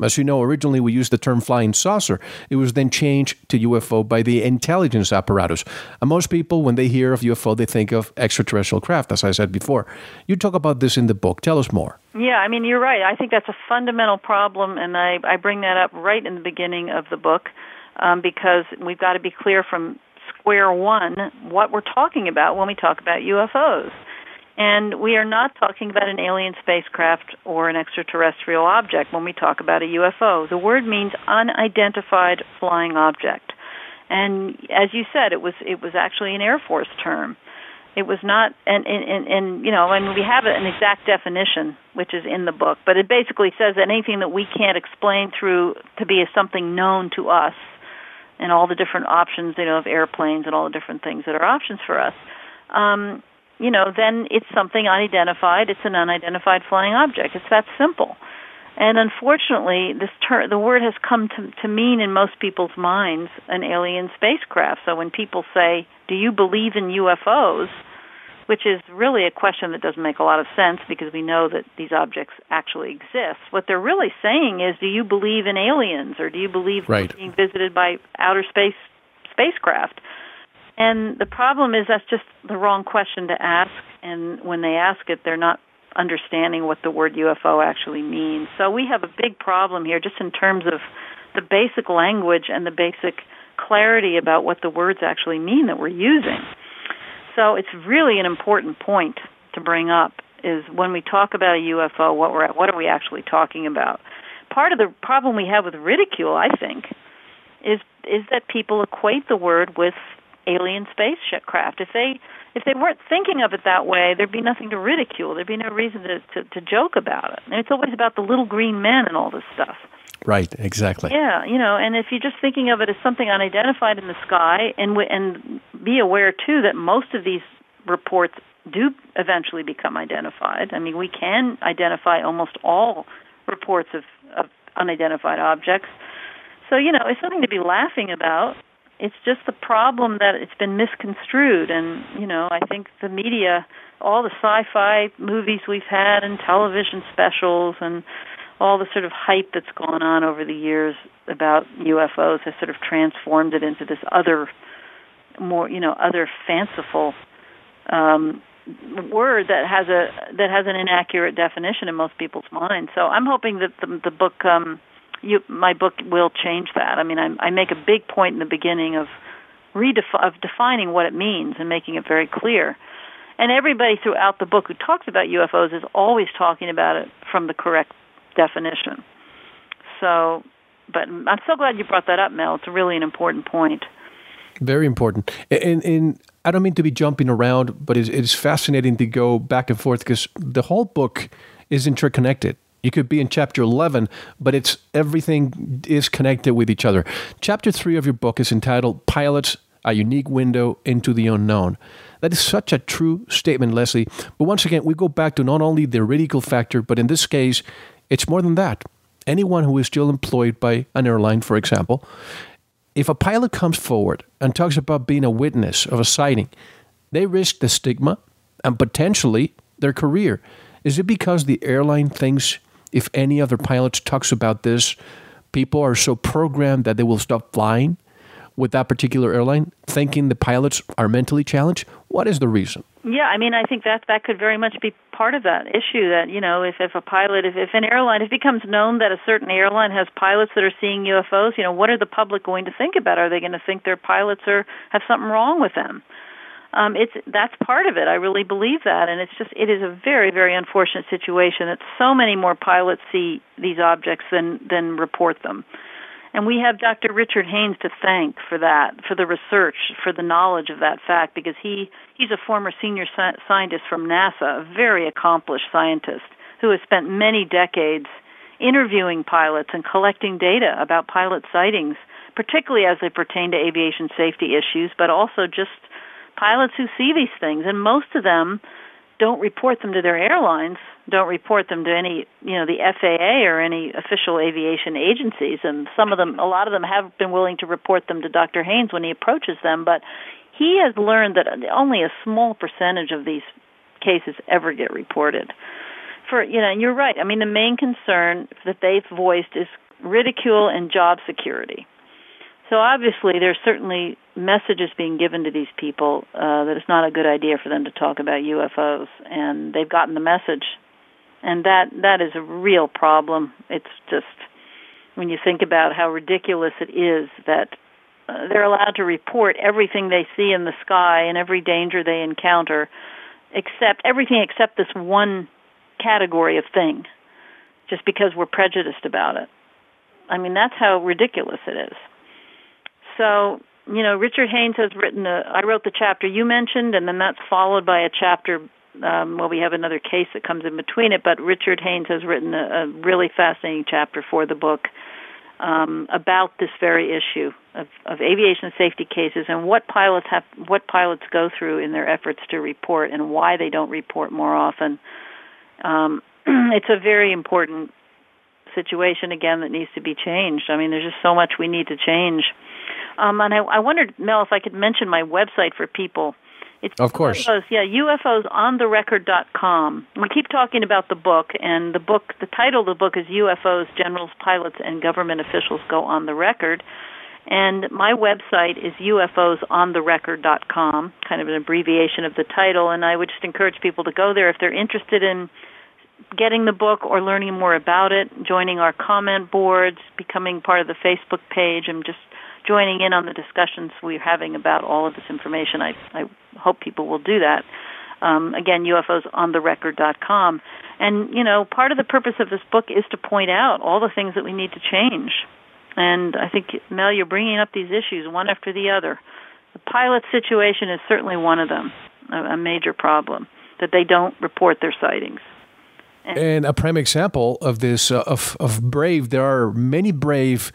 D: As you know, originally we used the term flying saucer. It was then changed to UFO by the intelligence apparatus. And most people, when they hear of UFO, they think of extraterrestrial craft, as I said before. You talk about this in the book. Tell us more.
F: Yeah, I mean, you're right. I think that's a fundamental problem, and I, I bring that up right in the beginning of the book um, because we've got to be clear from square one what we're talking about when we talk about UFOs. And we are not talking about an alien spacecraft or an extraterrestrial object when we talk about a UFO. The word means unidentified flying object. And as you said, it was it was actually an Air Force term. It was not, and and and, you know, and we have an exact definition which is in the book, but it basically says that anything that we can't explain through to be something known to us and all the different options, you know, of airplanes and all the different things that are options for us. Um, you know, then it's something unidentified. It's an unidentified flying object. It's that simple. And unfortunately, this ter- the word has come to, to mean in most people's minds an alien spacecraft. So when people say, "Do you believe in UFOs?" which is really a question that doesn't make a lot of sense because we know that these objects actually exist. What they're really saying is, do you believe in aliens or do you believe
D: right.
F: being visited by outer space spacecraft? And the problem is that's just the wrong question to ask. And when they ask it, they're not understanding what the word UFO actually means. So we have a big problem here just in terms of the basic language and the basic clarity about what the words actually mean that we're using. So it's really an important point to bring up is when we talk about a UFO, what we're what are we actually talking about? Part of the problem we have with ridicule, I think, is is that people equate the word with alien spacecraft. If they if they weren't thinking of it that way, there'd be nothing to ridicule. There'd be no reason to, to, to joke about it. And it's always about the little green men and all this stuff.
D: Right, exactly.
F: Yeah, you know, and if you're just thinking of it as something unidentified in the sky, and w- and be aware too that most of these reports do eventually become identified. I mean, we can identify almost all reports of, of unidentified objects. So you know, it's something to be laughing about. It's just the problem that it's been misconstrued, and you know, I think the media, all the sci-fi movies we've had, and television specials, and all the sort of hype that's gone on over the years about UFOs has sort of transformed it into this other, more you know, other fanciful um, word that has a that has an inaccurate definition in most people's minds. So I'm hoping that the, the book, um, you, my book, will change that. I mean, I, I make a big point in the beginning of redefi- of defining what it means and making it very clear. And everybody throughout the book who talks about UFOs is always talking about it from the correct definition. So, but I'm so glad you brought that up, Mel. It's really an important point.
D: Very important. And, and I don't mean to be jumping around, but it's, it's fascinating to go back and forth because the whole book is interconnected. You could be in chapter 11, but it's everything is connected with each other. Chapter 3 of your book is entitled Pilots A Unique Window into the Unknown. That is such a true statement, Leslie. But once again, we go back to not only the ridicule factor, but in this case, it's more than that. Anyone who is still employed by an airline, for example, if a pilot comes forward and talks about being a witness of a sighting, they risk the stigma and potentially their career. Is it because the airline thinks if any other pilot talks about this, people are so programmed that they will stop flying with that particular airline, thinking the pilots are mentally challenged? What is the reason?
F: Yeah, I mean, I think that that could very much be part of that issue. That you know, if if a pilot, if if an airline, if it becomes known that a certain airline has pilots that are seeing UFOs, you know, what are the public going to think about? Are they going to think their pilots are have something wrong with them? Um, it's that's part of it. I really believe that, and it's just it is a very very unfortunate situation that so many more pilots see these objects than than report them. And we have Dr. Richard Haines to thank for that, for the research, for the knowledge of that fact, because he he's a former senior sci- scientist from NASA, a very accomplished scientist who has spent many decades interviewing pilots and collecting data about pilot sightings, particularly as they pertain to aviation safety issues, but also just pilots who see these things, and most of them don't report them to their airlines, don't report them to any, you know, the FAA or any official aviation agencies, and some of them, a lot of them have been willing to report them to Dr. Haines when he approaches them, but he has learned that only a small percentage of these cases ever get reported. For you know, and you're right. I mean, the main concern that they've voiced is ridicule and job security. So obviously, there's certainly messages being given to these people uh, that it's not a good idea for them to talk about UFOs, and they've gotten the message, and that that is a real problem. It's just when you think about how ridiculous it is that uh, they're allowed to report everything they see in the sky and every danger they encounter, except everything except this one category of thing, just because we're prejudiced about it. I mean, that's how ridiculous it is so you know, Richard Haines has written a. I wrote the chapter you mentioned, and then that's followed by a chapter. Um, well, we have another case that comes in between it, but Richard Haines has written a, a really fascinating chapter for the book um, about this very issue of, of aviation safety cases and what pilots have, what pilots go through in their efforts to report, and why they don't report more often. Um, it's a very important situation again that needs to be changed. I mean, there's just so much we need to change. Um, and I, I wondered, Mel, if I could mention my website for people.
D: It's of course.
F: UFOs, yeah, UFOsOnTheRecord.com. We keep talking about the book, and the book, the title of the book is UFOs, Generals, Pilots, and Government Officials Go on the Record. And my website is UFOsOnTheRecord.com, kind of an abbreviation of the title. And I would just encourage people to go there if they're interested in getting the book or learning more about it, joining our comment boards, becoming part of the Facebook page. I'm just joining in on the discussions we're having about all of this information. I, I hope people will do that. Um, again, UFOsOnTheRecord.com. And, you know, part of the purpose of this book is to point out all the things that we need to change. And I think, Mel, you're bringing up these issues one after the other. The pilot situation is certainly one of them, a, a major problem, that they don't report their sightings.
D: And, a prime example of this, uh, of, of brave, there are many brave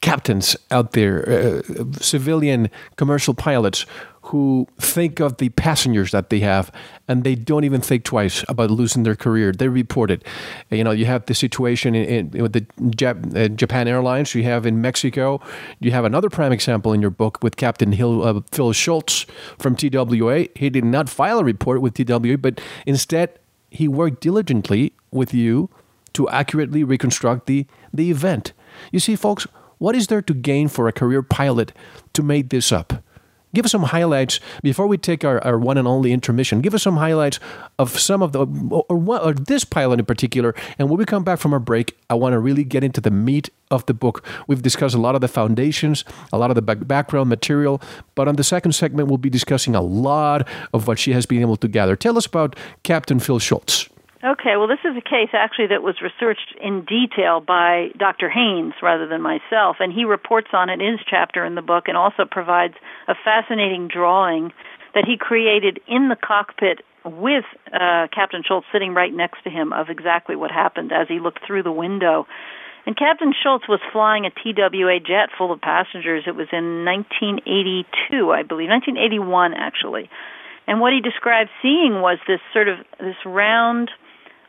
D: captains out there, uh, civilian commercial pilots who think of the passengers that they have and they don't even think twice about losing their career. They report it. You know, you have the situation in, in with the Jap, uh, Japan Airlines. You have in Mexico. You have another prime example in your book with Captain Hill, uh, Phil Schultz from TWA. He did not file a report with TWA, but instead he worked diligently with you to accurately reconstruct the, the event. You see, folks, what is there to gain for a career pilot to make this up? Give us some highlights before we take our, our one and only intermission. Give us some highlights of some of the, or, or, or this pilot in particular. And when we come back from our break, I want to really get into the meat of the book. We've discussed a lot of the foundations, a lot of the background material, but on the second segment, we'll be discussing a lot of what she has been able to gather. Tell us about Captain Phil Schultz.
F: Okay, well, this is a case actually that was researched in detail by Dr. Haines rather than myself, and he reports on it in his chapter in the book and also provides a fascinating drawing that he created in the cockpit with uh, Captain Schultz sitting right next to him of exactly what happened as he looked through the window. And Captain Schultz was flying a TWA jet full of passengers. It was in 1982, I believe, 1981 actually. And what he described seeing was this sort of this round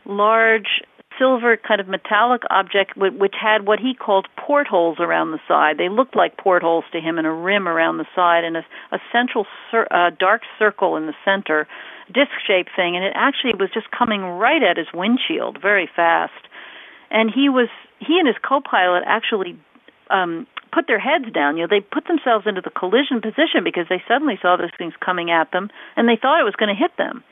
F: large silver kind of metallic object which had what he called portholes around the side. They looked like portholes to him and a rim around the side and a, a central cir- uh, dark circle in the center, disc-shaped thing, and it actually was just coming right at his windshield very fast. And he was he and his co-pilot actually um, put their heads down. You know, they put themselves into the collision position because they suddenly saw those things coming at them, and they thought it was going to hit them.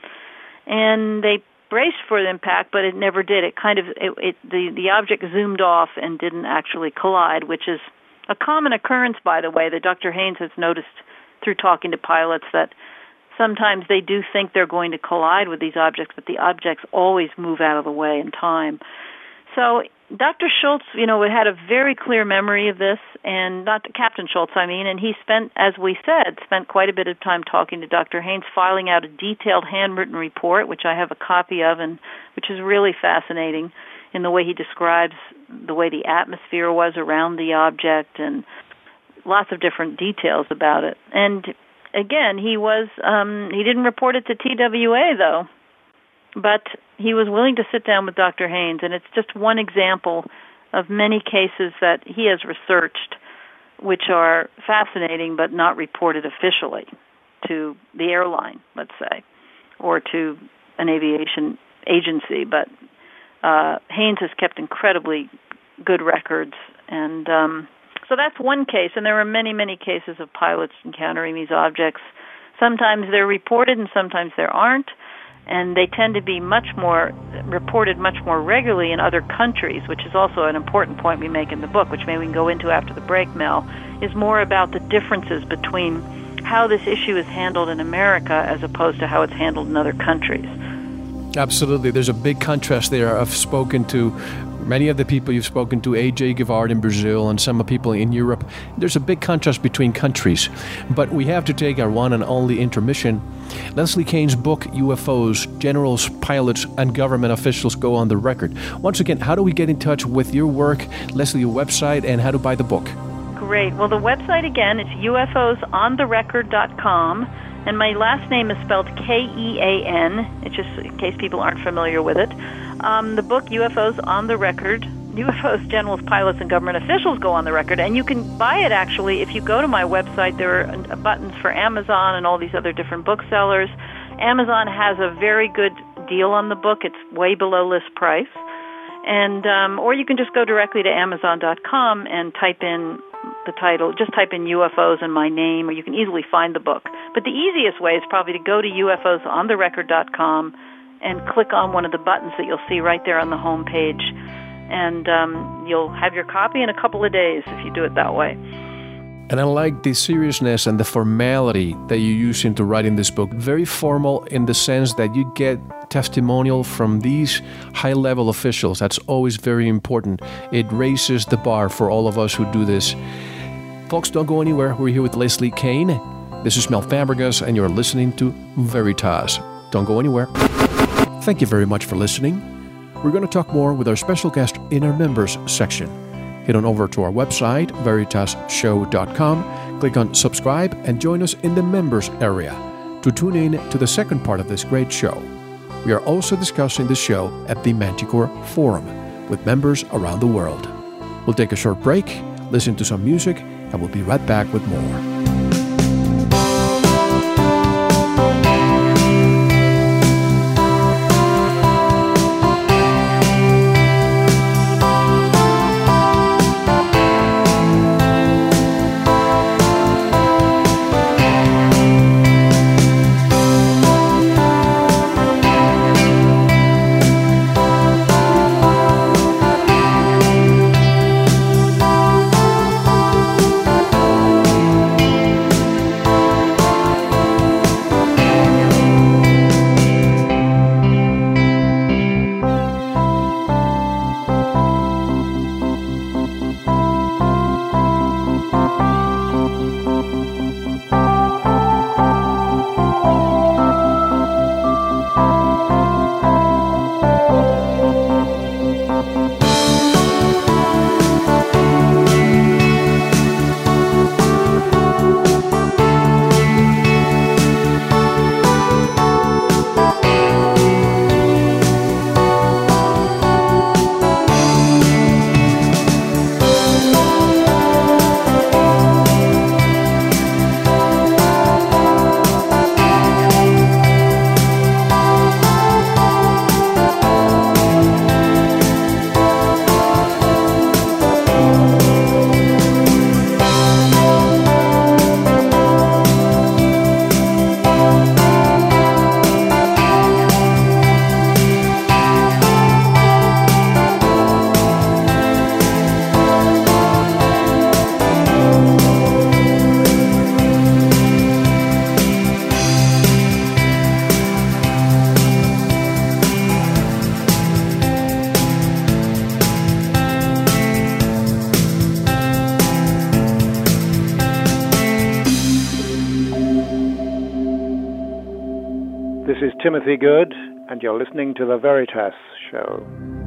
F: And they braced for the impact, but it never did. It kind of it, it the the object zoomed off and didn't actually collide, which is a common occurrence, by the way, that Dr. Haines has noticed through talking to pilots that sometimes they do think they're going to collide with these objects, but the objects always move out of the way in time. So Dr. Schultz, you know, had a very clear memory of this, and not Captain Schultz, I mean, and he spent, as we said, spent quite a bit of time talking to Dr. Haines, filing out a detailed handwritten report, which I have a copy of, and which is really fascinating in the way he describes the way the atmosphere was around the object and lots of different details about it. And again, he was um, he didn't report it to TWA though, but he was willing to sit down with Dr. Haines, and it's just one example of many cases that he has researched, which are fascinating but not reported officially to the airline, let's say, or to an aviation agency. But uh, Haines has kept incredibly good records, and um, so that's one case. And there are many, many cases of pilots encountering these objects. Sometimes they're reported, and sometimes there aren't and they tend to be much more reported much more regularly in other countries, which is also an important point we make in the book, which maybe we can go into after the break, Mel, is more about the differences between how this issue is handled in America as opposed to how it's handled in other countries.
D: Absolutely. There's a big contrast there. I've spoken to many of the people you've spoken to, AJ Gevaerd in Brazil and some of people in Europe. There's a big contrast between countries. But we have to take our one and only intermission. Leslie Kean's book, UFOs, Generals, Pilots, and Government Officials Go on the Record. Once again, how do we get in touch with your work, Leslie, your website, and how to buy the book?
F: Great. Well, the website again is ufosontherecord.com. And my last name is spelled K E A N, it's just in case people aren't familiar with it. Um, the book UFOs on the Record, UFOs, Generals, Pilots, and Government Officials Go on the Record. And you can buy it actually if you go to my website. There are uh, buttons for Amazon and all these other different booksellers. Amazon has a very good deal on the book, it's way below list price. And um, or you can just go directly to Amazon.com and type in the title. Just type in UFOs and my name, or you can easily find the book. But the easiest way is probably to go to UFOsOnTheRecord.com and click on one of the buttons that you'll see right there on the home page, and um, you'll have your copy in a couple of days if you do it that way.
D: And I like the seriousness and the formality that you use into writing this book. Very formal in the sense that you get testimonial from these high level officials. That's always very important. It raises the bar for all of us who do this. Folks, don't go anywhere. We're here with Leslie Kean. This is Mel Fabregas, and you're listening to Veritas. Don't go anywhere. Thank you very much for listening. We're going to talk more with our special guest in our members section. Head on over to our website, veritasshow.com, click on subscribe, and join us in the members area to tune in to the second part of this great show. We are also discussing the show at the Manticore Forum with members around the world. We'll take a short break, listen to some music, and we'll be right back with more.
G: Timothy Good, and you're listening to The Veritas Show.